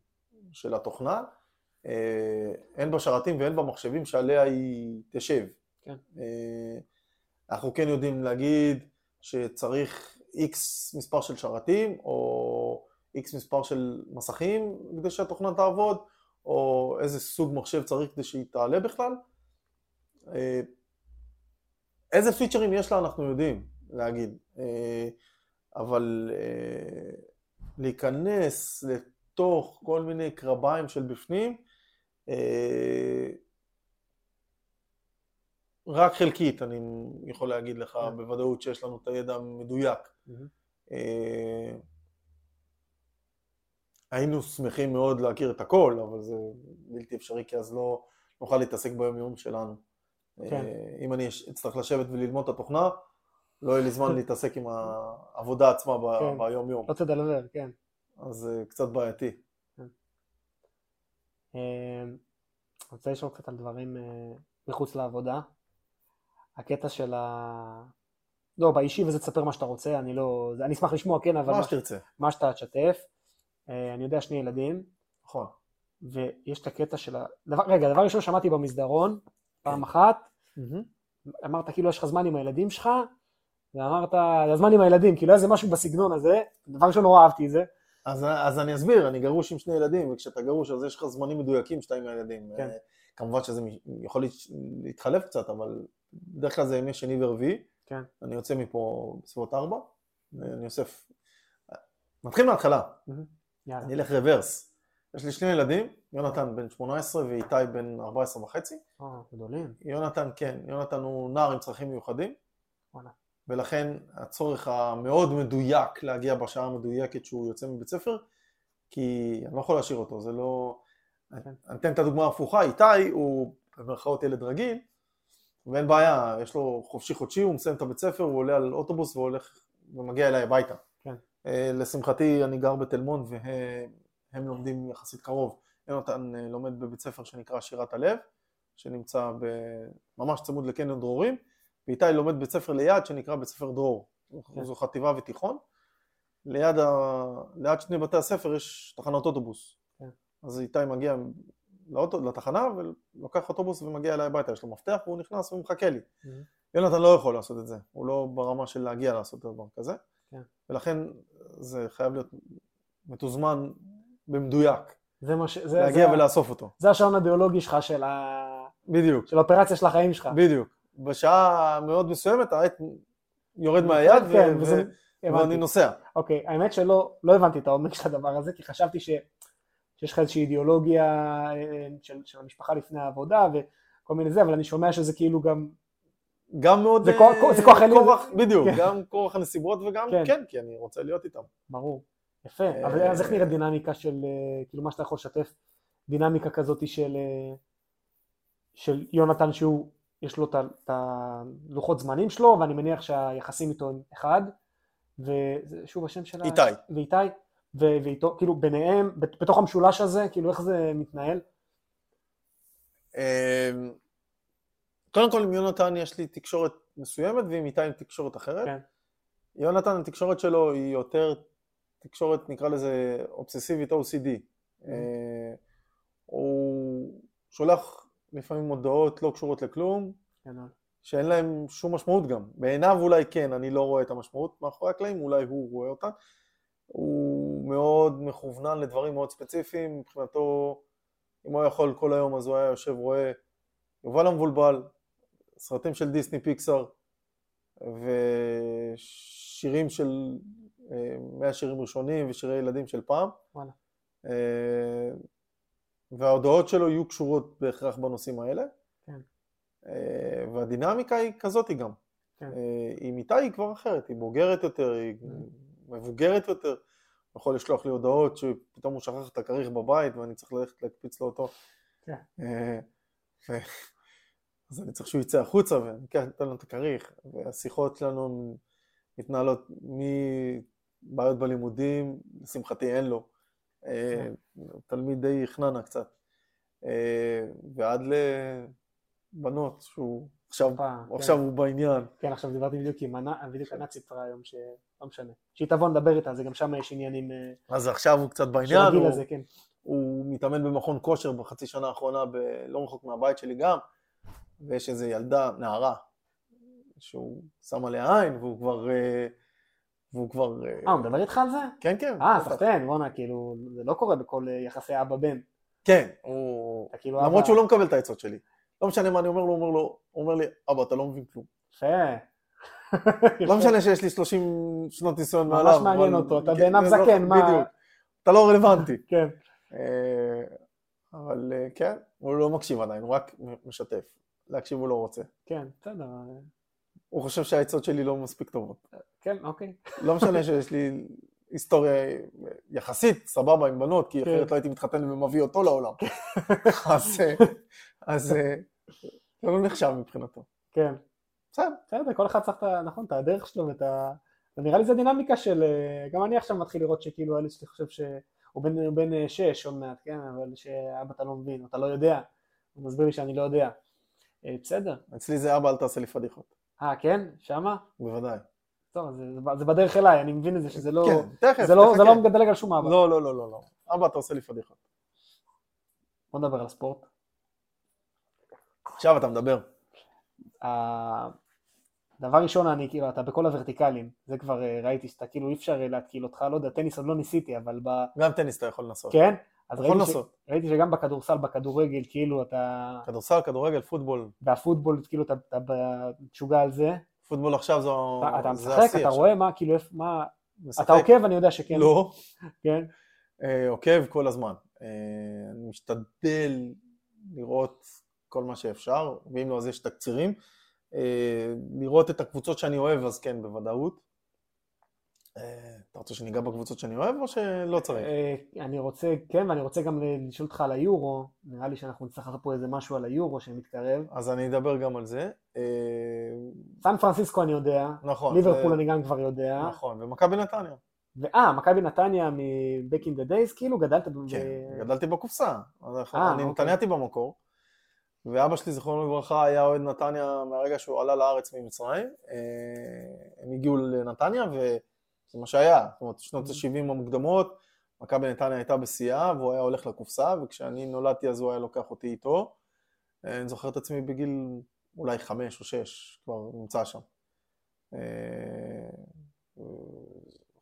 של התוכנה, הן בשרתים והן במחשבים שעליה היא תשב. כן. אה, אנחנו כן יודעים להגיד שצריך X מספר של שרתים, או X מספר של מסכים כדי שהתוכנה תעבוד, או איזה סוג מחשב צריך כדי שהיא תעלה בכלל. אה, איזה פיצ'רים יש לה אנחנו יודעים להגיד, אה, אבל אה, להיכנס לתוך כל מיני קרביים של בפנים, אה, רק חלקית אני יכול להגיד לך כן. בוודאות שיש לנו את הידע המדויק. אה, היינו שמחים מאוד להכיר את הכל, אבל זה בלתי אפשרי כי אז לא נוכל להתעסק ביום יום שלנו. כן. אה, אם אני אצטרך לשבת וללמוד את התוכנה, לא יהיה לי זמן להתעסק עם העבודה עצמה ב- כן. ביום יום, לא תדלבר, כן. אז זה קצת בעייתי. אה, אני רוצה לשאול קצת על דברים אה, מחוץ לעבודה. הקטע של ה... לא, באישי וזה תספר מה שאתה רוצה, אני לא... אני אשמח לשמוע, כן, אבל מה שתרצה, מה שאתה תשתף. אה, אני יודע שני ילדים, נכון. ויש את הקטע של ה... דבר, רגע, דבר ראשון שמעתי במסדרון, פעם כן. אחת, אמרת כאילו יש לך זמן עם הילדים שלך, ואמרת, הזמן עם הילדים, כאילו איזה משהו בסגנון הזה, דבר ראשון נורא אהבתי את זה, אז, אז אני אסביר, אני גרוש עם שני ילדים, וכשאתה גרוש אז יש לך זמנים מדויקים שאתה עם הילדים. כן. אה, כמובן שזה יכול להת- להתחלף קצת, אבל בדרך כלל זה ימי שני ורביעי. כן. אני יוצא מפה בסביבות ארבע, ואני אוסף... נתחיל מההתחלה, יאללה, אני אלך רוורס. יש לי שני ילדים, יונתן בן 18 ואיתי בן 14 וחצי. אה, גדולים, יונתן, כן, יונתן הוא נער עם צרכים מיוחדים, וואלה, ולכן הצורך המאוד מדויק להגיע בשעה המדויקת שהוא יוצא מבית ספר, כי אני לא יכול להשאיר אותו, זה לא... אני אתן את הדוגמה ההפוכה, איתי הוא במרכאות ילד רגיל, ואין בעיה, יש לו חופשי חודשי, הוא מסיים את הבית ספר, הוא עולה על אוטובוס והולך ומגיע אליי הביתה. כן. אה, לשמחתי אני גר בתל מונד והם לומדים יחסית קרוב. יונתן אה, לומד בבית ספר שנקרא שירת הלב, שנמצא ב- ממש צמוד לקניון דרורים, ואיתי לומד בית ספר ליד שנקרא בית ספר דרור. כן. זו חטיבה ותיכון. ליד, ה... ליד שני בתי הספר יש תחנות אוטובוס. כן. אז איתי מגיע לאוטו, לתחנה ולוקח אוטובוס ומגיע אליי הביתה, יש לו מפתח והוא נכנס ומחכה לי. Mhm. יונתן לא יכול לעשות את זה, הוא לא ברמה של להגיע לעשות דבר כזה, כן. ולכן זה חייב להיות מתוזמן במדויק, זה מה ש... זה, להגיע זה, ולאסוף אותו. זה השעון האידיאולוגי שלך של, ה... בדיוק, של האופרציה של החיים שלך. בדיוק. בשעה מאוד מסוימת העט יורד מהיד ו- כן, ו- וזה... ואני הבנתי. נוסע. אוקיי, האמת שלא לא הבנתי את העומק של הדבר הזה, כי חשבתי ש, שיש לך איזושהי אידיאולוגיה אה, של, של המשפחה לפני העבודה וכל מיני זה, אבל אני שומע שזה כאילו גם... גם מאוד... זה אה, כוח- זה כוח עליון. בדיוק, כן. גם כורח הנסיבות וגם כן. כן, כי אני רוצה להיות איתם. ברור. יפה. אה, אבל אז איך נראית דינמיקה של, אה, כאילו מה שאתה יכול לשתף, דינמיקה כזאת של, אה, של יונתן שהוא, יש לו את הלוחות זמנים שלו, ואני מניח שהיחסים איתו הם אחד, ושוב השם שלה... איתי. ואיתי, ו- ואיתו, כאילו ביניהם, בת- בתוך המשולש הזה, כאילו איך זה מתנהל? אמ, קודם כל עם יונתן יש לי תקשורת מסוימת ועם איתי עם תקשורת אחרת. כן. יונתן התקשורת שלו היא יותר תקשורת נקרא לזה אובססיבית OCD. אה, הוא שולח לפעמים הודעות לא קשורות לכלום, כן, שאין להם שום משמעות גם. בעיניו אולי כן, אני לא רואה את המשמעות מאחורי הקלעים, אולי הוא רואה אותה. הוא מאוד מכוונן לדברים מאוד ספציפיים, מבחינתו, אם הוא יכול כל היום אז הוא היה יושב רואה יובל המבולבל, סרטים של דיסני פיקסאר ושירים של, אה, מהשירים ראשונים ושירי ילדים של פעם. וואלה. וההודעות שלו יהיו קשורות בהכרח בנושאים האלה. כן. אה, והדינמיקה היא כזאת גם. כן. אה, עם איתי היא כבר אחרת, היא בוגרת יותר, היא מבוגרת יותר. הוא יכול לשלוח לי הודעות שפתאום הוא שכח את הכריך בבית ואני צריך ללכת להקפיץ לו אותו. כן. אה, אז אני צריך שהוא יצא החוצה ואני אקח לו את הכריך. והשיחות שלנו מתנהלות מבעיות בלימודים, לשמחתי אין לו. אה, הוא תלמיד די חננה קצת. אה, ועד לבנות שהוא עכשיו, פעם, כן. עכשיו הוא בעניין. כן, עכשיו דיברתי בדיוק עם הנ- בדיוק הנאצית סיפרה היום, שלא משנה. שהיא תבוא נדבר איתה, זה גם שם יש עניינים אה, אז עכשיו הוא קצת בעניין, הוא, הזה, כן. הוא מתאמן במכון כושר בחצי שנה האחרונה, ב- לא רחוק מהבית שלי גם, ויש איזו ילדה, נערה, שהוא שם עליה עין, והוא כבר... אה, והוא כבר... אה, אה, הוא מדבר איתך על זה? כן, כן. אה. סחטיין, בואנה, כאילו, זה לא קורה בכל אה, יחסי אבא-בן. כן, הוא... כאילו למרות אבא- שהוא לא מקבל את העצות שלי. לא משנה מה אני אומר לו, הוא אומר לו, הוא אומר לי, אבא, אתה לא מבין כלום. יפה. לא משנה שיש לי 30 שנות ניסיון ממש מעליו. מעניין אבל- אותו, אתה כן, בעיניו לא- זקן, מה- בדיוק. אתה לא רלוונטי. כן. אה, אבל כן, הוא לא מקשיב עדיין, הוא רק משתף. להקשיב הוא לא רוצה. כן, בסדר. הוא חושב שהעצות שלי לא מספיק טובות. כן, אוקיי. לא משנה שיש לי היסטוריה יחסית סבבה עם בנות, כי כן. אחרת לא הייתי מתחתן ומביא אותו לעולם. אז אז אה, זה לא נחשב מבחינתו. כן. בסדר. בסדר, כל אחד צריך. נכון, את הדרך שלו ואת ה... ונראה לי זה דינמיקה של... אה, גם אני עכשיו מתחיל לראות שכאילו אלה שלי חושב שהוא בן, הוא בן אה, שש עוד מעט, כן? אבל שאבא אתה לא מבין, אתה לא יודע. הוא מסביר לי שאני לא יודע. בסדר. אצלי זה אבא, אל תעשה לי פדיחות. אה, כן? שמה? בוודאי. טוב, זה, זה, בדרך אליי, אני מבין את זה שזה לא... כן, תכף, זה לא, זה לא תחכה. מדלג על שום אבא. לא, לא, לא, לא, לא. אבא, אתה עושה לי פדיחות. בוא נדבר על הספורט. עכשיו אתה מדבר. ה- דבר ראשון, אני כאילו, אתה בכל הוורטיקלים, זה כבר אה, ראיתי שאתה כאילו אי אפשר אה, להתקיל אותך, לא יודע, טניס עוד לא ניסיתי, אבל ב... גם טניס אתה יכול לנסות. כן? אז יכול ראיתי, ש... ראיתי שגם בכדורסל, בכדורגל, כאילו אתה... כדורסל, כדורגל, פוטבול. והפוטבול, כאילו אתה, אתה משוגע על זה. פוטבול עכשיו זו... אתה, אתה זה משחק, אתה עכשיו. רואה מה, כאילו, מה... משחק? אתה עוקב, אני יודע שכן. לא. כן? אה, עוקב כל הזמן. אה, אני משתדל לראות כל מה שאפשר, ואם לא אז יש תקצירים. אה, לראות את הקבוצות שאני אוהב אז כן בוודאות. אה, אתה רוצה שניגע בקבוצות שאני אוהב או שלא צריך? אה, אני רוצה, כן, ואני רוצה גם לשאול אותך על היורו, נראה לי שאנחנו נצטרך לעשות פה איזה משהו על היורו שמתקרב. אז אני אדבר גם על זה. אה, סן פרנסיסקו אני יודע, נכון. ליברפול אני גם כבר יודע, נכון, ומכבי נתניה. ואה, מכבי נתניה מ-Back in the days, כאילו גדלת ב... כן, גדלתי בקופסה. אה, אני אוקיי. נתניהתי במקור, ואבא שלי, זיכרונו לברכה, היה אוהד נתניה מהרגע שהוא עלה לארץ ממצרים. אה, הם הגיעו לנתניה, וזה מה שהיה. זאת אומרת, שנות Mm-hmm. ה-70 המוקדמות, מכבי נתניה הייתה בשיאה, והוא היה הולך לקופסה, וכשאני נולדתי אז הוא היה לוקח אותי איתו. אה, אני זוכר את עצמי בגיל אולי חמש או שש, כבר נמצא שם. אה,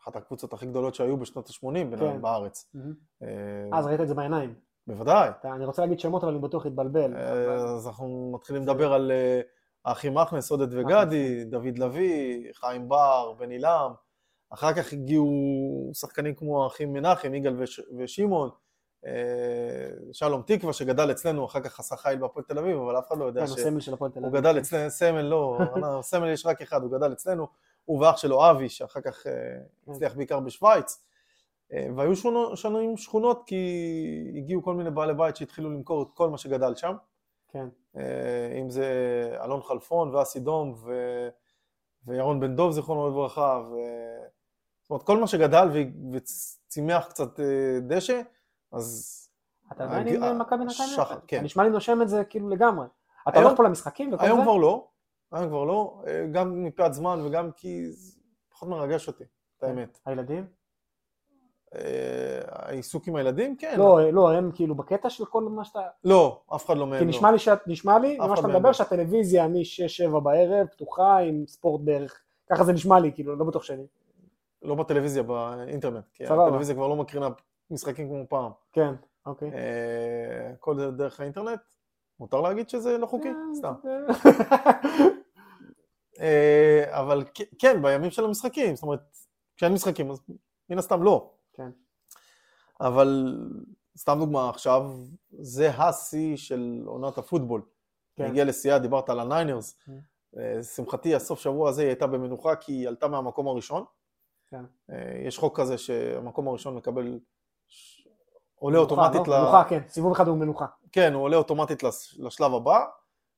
אחת הקבוצות הכי גדולות שהיו בשנות ה-80 כן. בארץ. מהמם. אה, אז ראית את זה בעיניים. בוודאי. אני רוצה להגיד שמות, אבל אני בטוח אתבלבל. אז אנחנו מתחילים לדבר על האחים מכנס, עודד וגדי, דוד לביא, חיים בר, בן עילם. אחר כך הגיעו שחקנים כמו האחים מנחם, יגאל וש- ושמעון, אה, שלום תקווה שגדל אצלנו, אחר כך עשה חיל בהפועל תל אביב, אבל אף אחד לא יודע כן, שהוא הסמל של הפועל תל אביב. גדל אצלנו, סמל לא, סמל יש רק אחד, הוא גדל אצלנו, הוא ואח שלו אבי, שאחר כך אה, הצליח בעיקר בשוויץ. אה, והיו שנים שכונות כי הגיעו כל מיני בעלי בית שהתחילו למכור את כל מה שגדל שם. כן. אם זה אלון חלפון ואסי דום ו... וירון בן דוב זיכרונו לברכה, ו... זאת אומרת כל מה שגדל. וצימח קצת אה, דשא, אז אתה עדיין עם מכבי נתניה? כן. נשמע לי נושם את זה כאילו לגמרי. אתה הולך פה למשחקים וכל זה? היום כבר לא, היום כבר לא, אה, גם מפאת זמן וגם כי זה פחות מרגש אותי, את האמת. הילדים? אה, העיסוק עם הילדים, כן. לא, לא, הם כאילו בקטע של כל מה שאתה... לא, אף אחד לא מהם כי לא. נשמע לי שאת- נשמע לי, אחד שאתה מדבר, לא. שהטלוויזיה מ-6-7 בערב פתוחה עם ספורט בערך. ככה זה נשמע לי, כאילו, לא בטוח שאני. לא בטלוויזיה, באינטרנט, כי סבבה. הטלוויזיה כבר לא מקרינה משחקים כמו פעם. כן, אוקיי. אה, הכל זה דרך האינטרנט. מותר להגיד שזה לא חוקי? אה, סתם. אה, אבל כן, בימים של המשחקים, זאת אומרת, כשאין משחקים, אז מן הסתם לא. כן. אבל סתם דוגמה, עכשיו זה השיא של עונת הפוטבול. כן. הגיע לשיאה, דיברת על הניינרס. כן. אה, שמחתי, הסוף שבוע הזה היא הייתה במנוחה כי היא עלתה מהמקום הראשון. כן. אה, יש חוק כזה שהמקום הראשון מקבל, עולה מנוחה, אוטומטית, לא? ל- מנוחה, כן, סיבוב אחד הוא מנוחה. כן, הוא עולה אוטומטית לש- לשלב הבא,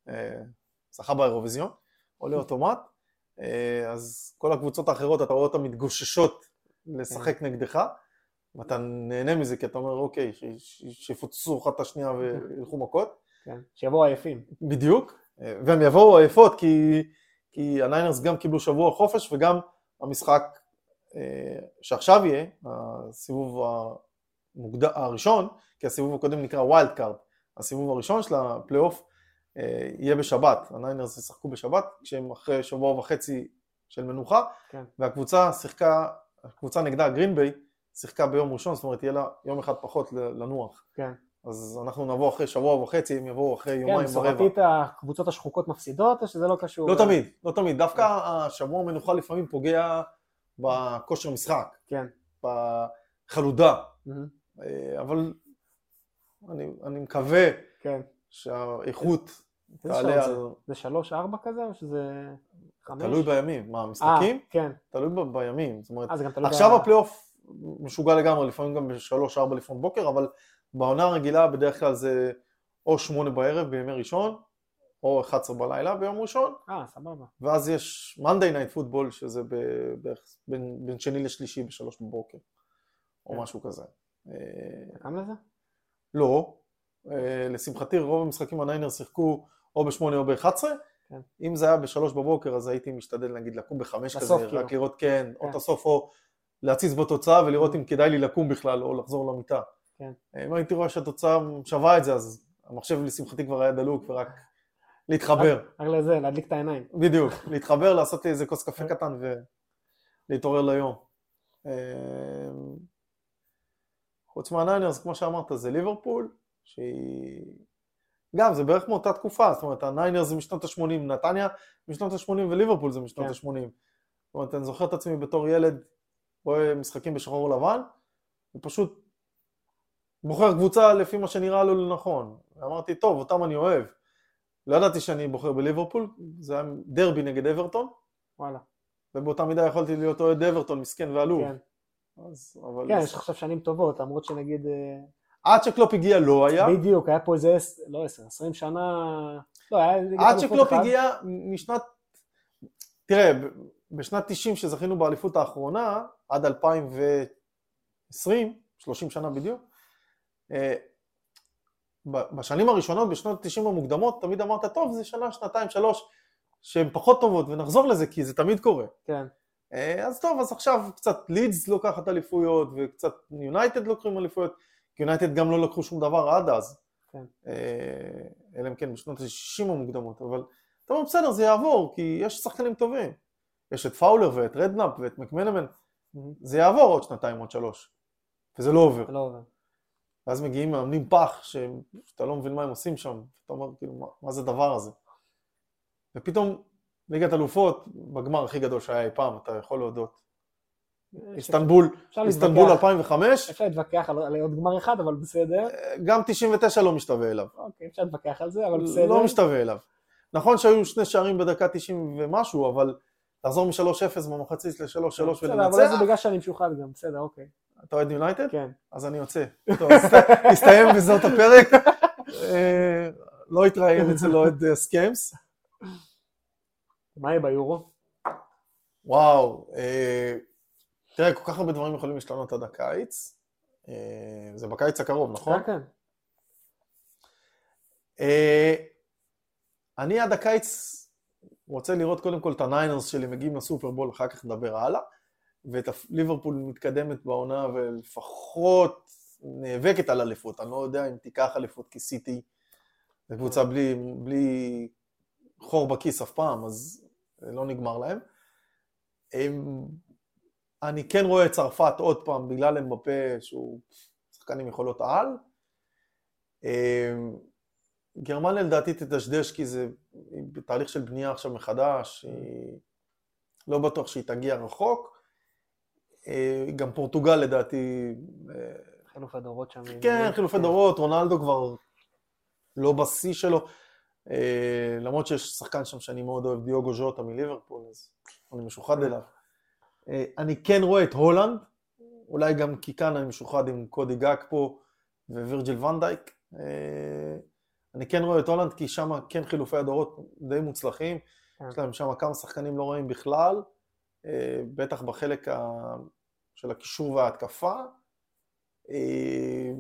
אה, זכה באירוויזיון, עולה אוטומט, אה, אז כל הקבוצות האחרות, אתה רואה אותן מתגוששות לשחק כן. נגדך, ואתה נהנה מזה, כי אתה אומר, אוקיי, שיפוצצו אחת את השנייה וילכו מכות, כן, שיבואו עייפים. בדיוק, והם יבואו עייפות, כי, כי הניינרס גם קיבלו שבוע חופש, וגם המשחק שעכשיו יהיה, הסיבוב המוקד... הראשון, כי הסיבוב הקודם נקרא wild card, הסיבוב הראשון של הפלייאוף אה, יהיה בשבת, הניינרס ישחקו בשבת, כשהם אחרי שבוע וחצי של מנוחה, כן. והקבוצה שיחקה, הקבוצה נגדה גרין ביי, שיחקה ביום ראשון, זאת אומרת יהיה לה יום אחד פחות לנוח. כן. אז אנחנו נבוא אחרי שבוע וחצי, הם יבואו אחרי כן, יומיים ורבע. מסורתית הקבוצות השחוקות מפסידות, או שזה לא קשור? לא תמיד, לא תמיד, דווקא השבוע מנוחה לפעמים פוגע בכושר משחק, כן. בחלודה, אה, אבל אני, אני מקווה כן. שהאיכות תעלה על... זה? שלוש, ארבע כזה, או שזה חמש? תלוי בימים, מה, אה, המשחקים? כן. תלוי ב- בימים, זאת אומרת, אה, עכשיו ב- הפלייאוף משוגע לגמרי, לפעמים גם בשלוש-ארבע לפנות בוקר, אבל בעונה הרגילה בדרך כלל זה או שמונה בערב בימי ראשון, או 11 בלילה ביום ראשון, אה, סבבה. ואז יש Monday Night Football, שזה בערך בין, בין שני לשלישי בשלוש בבוקר, או כן. משהו כזה. אה, קם לזה? לא, אה, לשמחתי רוב המשחקים הניינר שיחקו או בשמונה או ב-11, כן. אם זה היה בשלוש בבוקר אז הייתי משתדל נגיד לקום בחמש כזה, כאילו. רק לראות כן, או כן. את הסוף או להציץ בתוצאה ולראות אם כדאי לי לקום בכלל או לחזור למיטה. כן. אה, אם הייתי רואה שהתוצאה שווה את זה אז המחשב לשמחתי כבר היה דלוק ורק להתחבר. רק לזה, להדליק את העיניים. בדיוק, להתחבר, לעשות לי איזה כוס קפה. קטן ולהתעורר ליום. אה, חוץ מהניינרס, כמו שאמרת, זה ליברפול, שהיא... גם, זה בערך מאותה תקופה, זאת אומרת, הניינרס זה משנות ה-80, נתניה משנות ה-80 וליברפול זה משנות כן. ה-80. זאת אומרת, אני זוכר את עצמי בתור ילד, רואה משחקים בשחור לבן, ופשוט בוחר קבוצה לפי מה שנראה לו לנכון. אמרתי, טוב, אותם אני אוהב. לא ידעתי שאני בוחר בליברפול, זה היה דרבי נגד אברטון, וואלה. ובאותה מידה יכולתי להיות אוהד אברטון, מסכן ועלוב. כן, אז, אבל... כן, יש לך עכשיו שנים טובות, למרות שנגיד... אה, עד שקלופ הגיע לא היה. בדיוק, היה פה איזה, לא עשר, עשרים שנה... לא, היה... עד שקלופ. הגיע משנת... תראה, בשנת 90 שזכינו באליפות האחרונה, עד 2020, 30 שנה בדיוק, אה, בשנים הראשונות, בשנות 90 המוקדמות, תמיד אמרת, טוב, זה שנה, שנתיים, שלוש, שהן פחות טובות, ונחזור לזה, כי זה תמיד קורה. כן, אה, אז טוב, אז עכשיו קצת לידס לוקחת אליפויות, וקצת יונייטד לוקחים אליפויות, כי יונייטד גם לא לקחו שום דבר עד אז. כן. אה, אלא אם כן בשנות ה-60 המוקדמות, אבל אתה אומר, בסדר, זה יעבור, כי יש שחקנים טובים. יש את פאולר ואת רדנאפ ואת מקמנמן. זה יעבור עוד שנתיים, עוד שלוש. וזה לא עובר. לא עובר. ואז מגיעים מאמנים פח, ש- שאתה לא מבין מה הם עושים שם, אתה אומר, כאילו, מה, מה זה הדבר הזה? ופתאום ליגת אלופות, בגמר הכי גדול שהיה אי פעם, אתה יכול להודות. איסטנבול, אפשר איסטנבול להתווכח. 2005, אפשר להתווכח על על עוד גמר אחד, אבל בסדר. גם 99 לא משתווה אליו. אוקיי, אפשר להתווכח על זה, אבל בסדר. לא משתווה אליו. נכון שהיו שני שערים בדקה 90 ומשהו, אבל לחזור מ-3-0 במחצית ל-3-3 בסדר, אבל ולנצח, זה בגלל שאני משוחד גם, בסדר, אוקיי. אתה אוהד יונייטד? כן. אז אני יוצא. טוב, הסתיים בזאת הפרק. אה, לא התראיין אצל אוהד סקיימס. מה יהיה ביורו? וואו, אה, תראה, כל כך הרבה דברים יכולים להשתנות עד הקיץ. אה, זה בקיץ הקרוב, נכון? כן, כן. אני עד הקיץ רוצה לראות קודם כל את הניינרס שלי מגיעים לסופרבול, אחר כך נדבר הלאה, ואת ליברפול מתקדמת בעונה ולפחות נאבקת על אליפות. אני לא יודע אם תיקח אליפות, כי סיטי זו קבוצה בלי, בלי חור בכיס אף פעם, אז לא נגמר להם. הם- אני כן רואה את צרפת עוד פעם, בגלל אמבפה שהוא שחקן עם יכולות על. אמ, גרמניה לדעתי תדשדש כי זה בתהליך של בנייה עכשיו מחדש, היא... לא בטוח שהיא תגיע רחוק. אה, גם פורטוגל לדעתי, אה, חילוף הדורות שם. כן, חילופי דורות, רונלדו כבר לא בשיא שלו, אה, למרות שיש שחקן שם שאני מאוד אוהב, דיוגו ז'וטה מליברפול, אז אני משוחד אליו. אני כן רואה את הולנד, אולי גם כי כאן אני משוחד עם קודי גאק פה ווירג'יל ונדייק. אני כן רואה את הולנד כי שם כן חילופי הדורות די מוצלחים, כן. יש להם שם כמה שחקנים לא רעים בכלל, בטח בחלק ה... של הקישור וההתקפה. אה,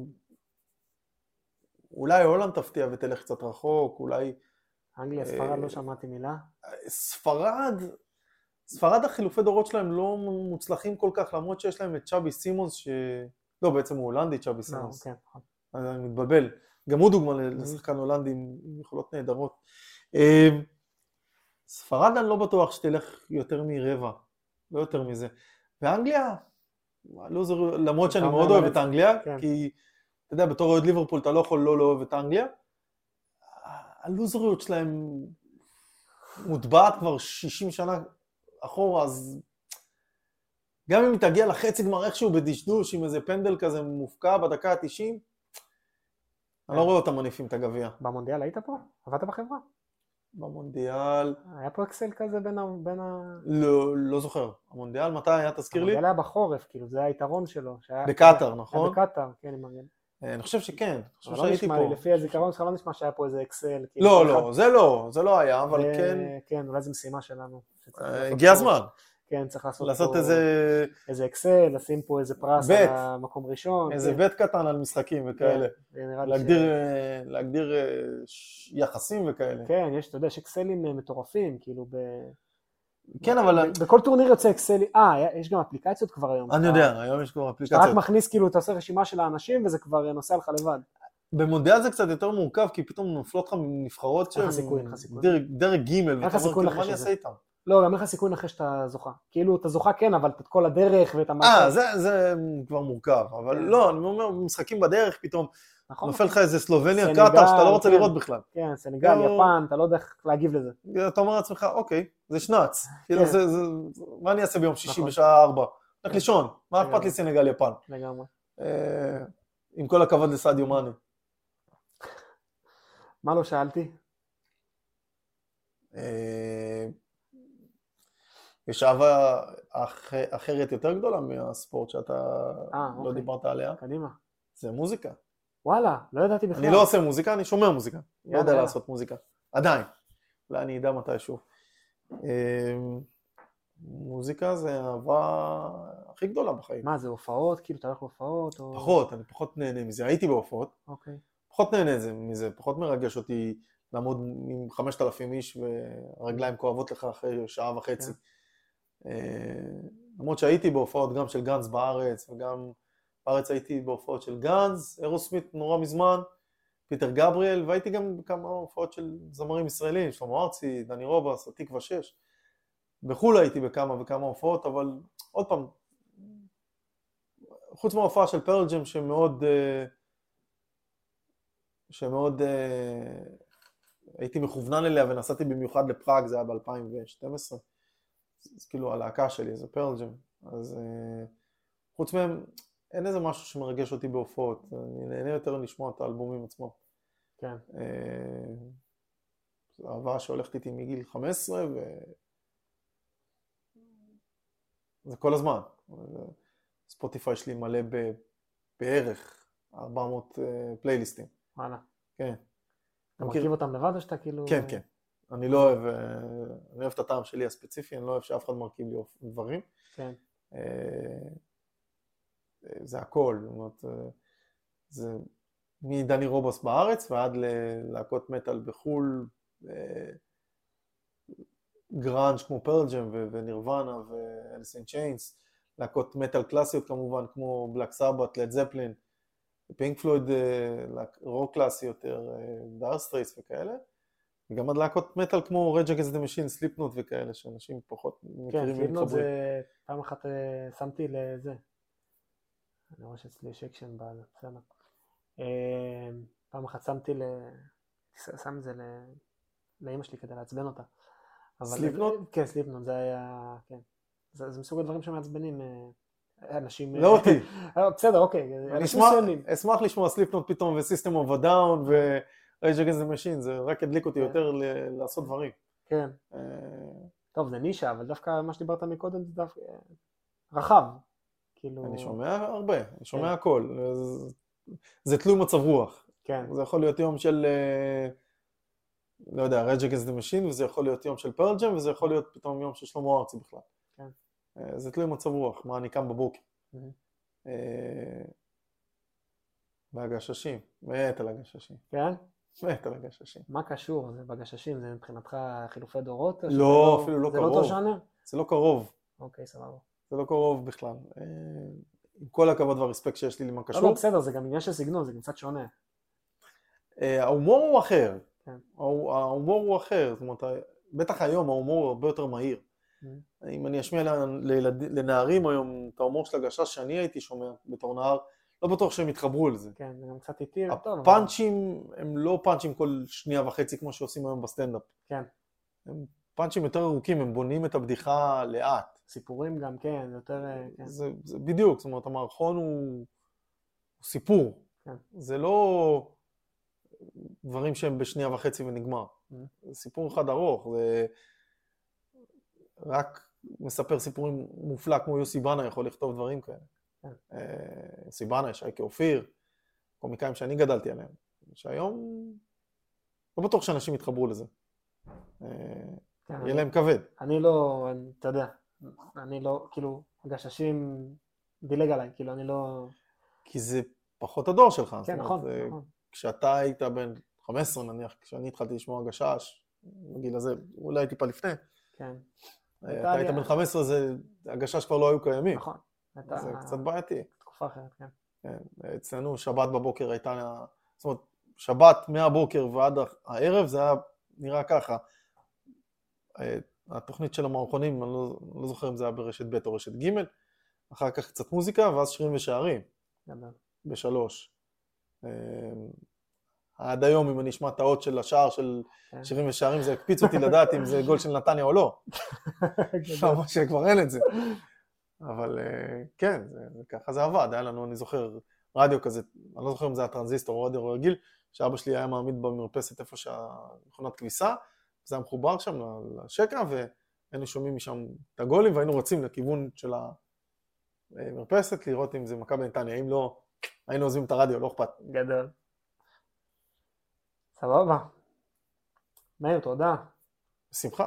אולי הולנד תפתיע ותלך קצת רחוק, אולי אנגליה, אה, ספרד, לא שמעתי מילה. ספרד, ספרד החילופי דורות שלהם לא מוצלחים כל כך, למרות שיש להם את צ'אבי סימונס, ש... לא, בעצם הוא הולנדי, צ'אבי לא, סימונס. כן, נכון. אז אני מתבלבל. גם הוא דוגמה לשחקן הולנדי עם יכולות נהדרות. אה, ספרד אני לא בטוח שתלך יותר מרבע, לא יותר מזה. ואנגליה, הלוזר, למרות שאני מאוד אוהב את אנגליה, כן. כי אתה יודע, בתור אוהד ליברפול אתה לא יכול לא לאהוב את אנגליה. הלוזריות שלהם מוטבעת כבר 60 שנה אחורה, אז גם אם היא תגיע לחצי גמר איכשהו בדשדוש עם איזה פנדל כזה מופקע בדקה ה-90, אני לא רואה אותם מניפים את הגביע. במונדיאל היית פה? עבדת בחברה? במונדיאל, היה פה אקסל כזה בין ה... בין ה... לא, לא זוכר. המונדיאל מתי היה? תזכיר לי? המונדיאל היה בחורף, כאילו, זה היתרון שלו. שהיה- בקטאר, היה נכון? בקטאר, כן, עם מגן. אה, אני חושב שכן, אני חושב לא שהייתי לי, פה. לפי הזיכרון שלך לא נשמע שהיה פה איזה אקסל. כאילו, לא, לא, אחד- זה לא, זה לא היה, אבל כן, כן, אולי זו משימה שלנו. אה, הגיע הזמן כן, צריך לעשות לעשות פה איזה איזה אקסל, לשים פה איזה פרס בית. על המקום ראשון. איזה כן, בית קטן על משחקים וכאלה. כן, להגדיר, ש- אה, להגדיר אה, יחסים וכאלה. כן, יש, אתה יודע, יש אקסלים אה, מטורפים, כאילו, ב... כן, אבל בכל טורניר יוצא אקסלים, אה, יש גם אפליקציות כבר היום. אני יודע, היום יש כבר שאתה רק אפליקציות. מכניס, כאילו, אתה עושה רשימה של האנשים וזה כבר נוסע לך לבד. במונדיאל זה קצת יותר מורכב, כי פתאום נופלות לך נבחרות אין שהן לך סיכוי, אין לך סיכוי. דרג- ג' ואתה אומר, כאילו, מה אני. אעשה איתם? לא, גם אין לך סיכוי לנחש שאתה זוכה. כאילו, אתה זוכה כן, אבל את כל הדרך ואת אה, המעשה. זה- זה כבר מורכב, אבל כן. לא, אני אומר, משחקים בדרך פתאום, נכון? נופל לך איזה סלובניה, קטאר, שאתה לא רוצה כן. לראות בכלל. כן, סנגל, לא. יפן, אתה לא יודע איך להגיב לזה. אתה אומר לעצמך, אוקיי, זה שנץ. כאילו, כן. זה- זה- מה אני אעשה ביום שישי נכון. בשעה ארבע? הולך כן. לישון, מה אכפת. לי סנגל יפן? לגמרי. אה, עם כל הכבוד לסעדיו מאני. מה לא שאלתי? יש אהבה אח... אחרת יותר גדולה מהספורט שאתה אה, לא אוקיי. דיברת עליה, קדימה. זה מוזיקה. וואלה, לא ידעתי בכלל. אני לא עושה מוזיקה, אני שומע מוזיקה. לא יאללה, יודע יאללה. לעשות מוזיקה. עדיין. אולי אני אדע מתישהו. אמ, מוזיקה זה האהבה הכי גדולה בחיים. מה, זה הופעות? כאילו, אתה הולך להופעות? או... פחות, אני פחות נהנה מזה. הייתי בהופעות, אוקיי. פחות נהנה זה- מזה, פחות מרגש אותי לעמוד עם 5,000 איש והרגליים כואבות לך אחרי שעה וחצי. אה, למרות שהייתי בהופעות גם של גנץ בארץ, וגם בארץ הייתי בהופעות של גנץ, אירוסמית נורא מזמן, פיטר גבריאל, והייתי גם בכמה הופעות של זמרים ישראלים, שלמה ארצי, דני רובס, התקווה 6. בחו"ל הייתי בכמה וכמה הופעות, אבל עוד פעם, חוץ מההופעה של פרל ג'ם שמאוד, אה, שמאוד אה, הייתי מכוונן אליה ונסעתי במיוחד לפראג, זה היה ב-2012, אז כאילו הלהקה שלי זה פרל ג'ם, אז אה, חוץ מהם אין איזה משהו שמרגש אותי בהופעות, אני נהנה יותר לשמוע את האלבומים עצמם. כן. אה, זו אהבה שהולכת איתי מגיל 15 ו... זה כל הזמן. ספוטיפיי שלי מלא ב... בערך 400 אה, פלייליסטים. וואלה. כן. אתה מכיר? אותם לבד או שאתה כאילו... כן, כן. אני לא אוהב, אה, אני אוהב את הטעם שלי הספציפי, אני לא אוהב שאף אחד מרכיב לי דברים. כן. אה, אה, זה הכל, זאת אומרת, זה מדני רובס בארץ ועד ללהקות מטאל בחו"ל, גראנג' כמו פרל ג'ם ונירוונה ואליס אין צ'יינס, להקות מטאל קלאסיות כמובן כמו בלק סבת, לד זפלין, פינק פלויד, רוק קלאסי יותר, דייר סטרייטס וכאלה, וגם עד להקות מטאל כמו רייג' אגיינסט דה מאשין, סליפנוט וכאלה, שאנשים פחות כן, מכירים סליפנוט ומתחברים. זה... פעם אחת אה, שמתי לזה. אני רואה שאצלי יש אקשן בזה, בסדר. אה, פעם אחת שמתי ל... שם את זה ל- לאימא שלי כדי לעצבן אותה. סליפנוט? כן, סליפנוט, זה היה... כן. זה זה מסוג הדברים שמעצבנים אה, אנשים... לא אותי. בסדר, אוקיי. אני אנשים אשמח- מסוימים. אשמח לשמוע סליפנוט פתאום וסיסטם אוף א דאון אגיינסט דה מאשין, זה רק הדליק אותי כן. יותר לעשות דברים. כן. אה, טוב, זה נישה, אבל דווקא מה שדיברת מקודם זה דווקא אה, רחב. כאילו... אני שומע הרבה, אני שומע כן. הכל. זה- תלוי מצב רוח. כן, זה יכול להיות יום של, אה, לא יודע, אגיינסט דה מאשין, וזה יכול להיות יום של פרל ג'ם, וזה יכול להיות פתאום יום של שלמה ארצי בכלל. כן. זה תלוי מצב רוח, מה אני קם בבוקר. והגששים, מת על הגששים, כן? מת על הגששים. מה קשור? זה בגששים, זה מבחינתך חילופי דורות? לא, שזה אפילו לא זה לא קרוב. אותו ז'אנר? זה לא קרוב, אוקיי, סבבה. זה לא קרוב בכלל. אה, עם כל הכבוד והרספקט שיש לי למה לא, קשור. לא, בסדר, זה גם עניין של סגנון, זה גם קצת שונה. אה, ההומור הוא אחר. כן. ההומור הוא אחר. זאת אומרת, בטח היום ההומור הוא הרבה יותר מהיר. Mhm. אם אני אשמיע לנערים היום את ההומור של הגשש שאני הייתי שומע בתור נער, לא בטוח שהם יתחברו לזה. כן, זה גם קצת איטי וטוב. אבל- הפאנצ'ים הם לא פאנצ'ים כל שנייה וחצי כמו שעושים היום בסטנדאפ. כן. הם פאנצ'ים יותר ארוכים, הם בונים את הבדיחה לאט. סיפורים גם, כן, זה יותר... אה, כן. זה, זה בדיוק, זאת אומרת, המערכון הוא, הוא סיפור. כן. זה לא דברים שהם בשנייה וחצי ונגמר. Mhm. זה סיפור אחד ארוך, זה רק מספר סיפורים מופלא כמו יוסי בנה יכול לכתוב דברים כאלה. אה, יוסי בנה, שייקה אופיר, קומיקאים שאני גדלתי עליהם, שהיום לא בטוח שאנשים יתחברו לזה. אה, כן, יהיה להם כבד. אני לא, אתה יודע, אני לא, כאילו, הגששים דילג עליי, כאילו, אני לא... כי זה פחות הדור שלך. כן, נכון, זה- נכון. כשאתה היית בן 15 נניח, כשאני התחלתי לשמוע גשש, בגיל הזה, אולי טיפה לפני, כן, אתה היית בן 15, זה, הגשש כבר לא היו קיימים. נכון. הייתה זה קצת בעייתי. תקופה אחרת, כן. כן. אצלנו שבת בבוקר הייתה, זאת אומרת, שבת מהבוקר ועד הערב זה היה נראה ככה. אה, התוכנית של המערכונים, אני לא, לא זוכר אם זה היה ברשת ב' או רשת ג', אחר כך קצת מוזיקה ואז שירים ושערים. בשלוש. אה, עד היום, אם אני אשמע את האות של השער של כן. שירים ושערים, זה יקפיץ אותי לדעת אם זה גול של נתניה או לא. ממש שכבר אין את זה. אבל אה, כן, זה, ככה זה עבד, היה לנו, אני זוכר, רדיו כזה, אני לא זוכר אם זה היה טרנזיסטור או רדיו רגיל, שאבא שלי היה מעמיד במרפסת איפה שהמכונת כביסה, זה היה מחובר שם לשקע, והיינו שומעים משם את הגולים, והיינו רצים לכיוון של המרפסת, לראות אם זה מכבי נתניה, אם לא, היינו עוזבים את הרדיו, לא אכפת. גדול. סבבה. מאיר, תודה. בשמחה.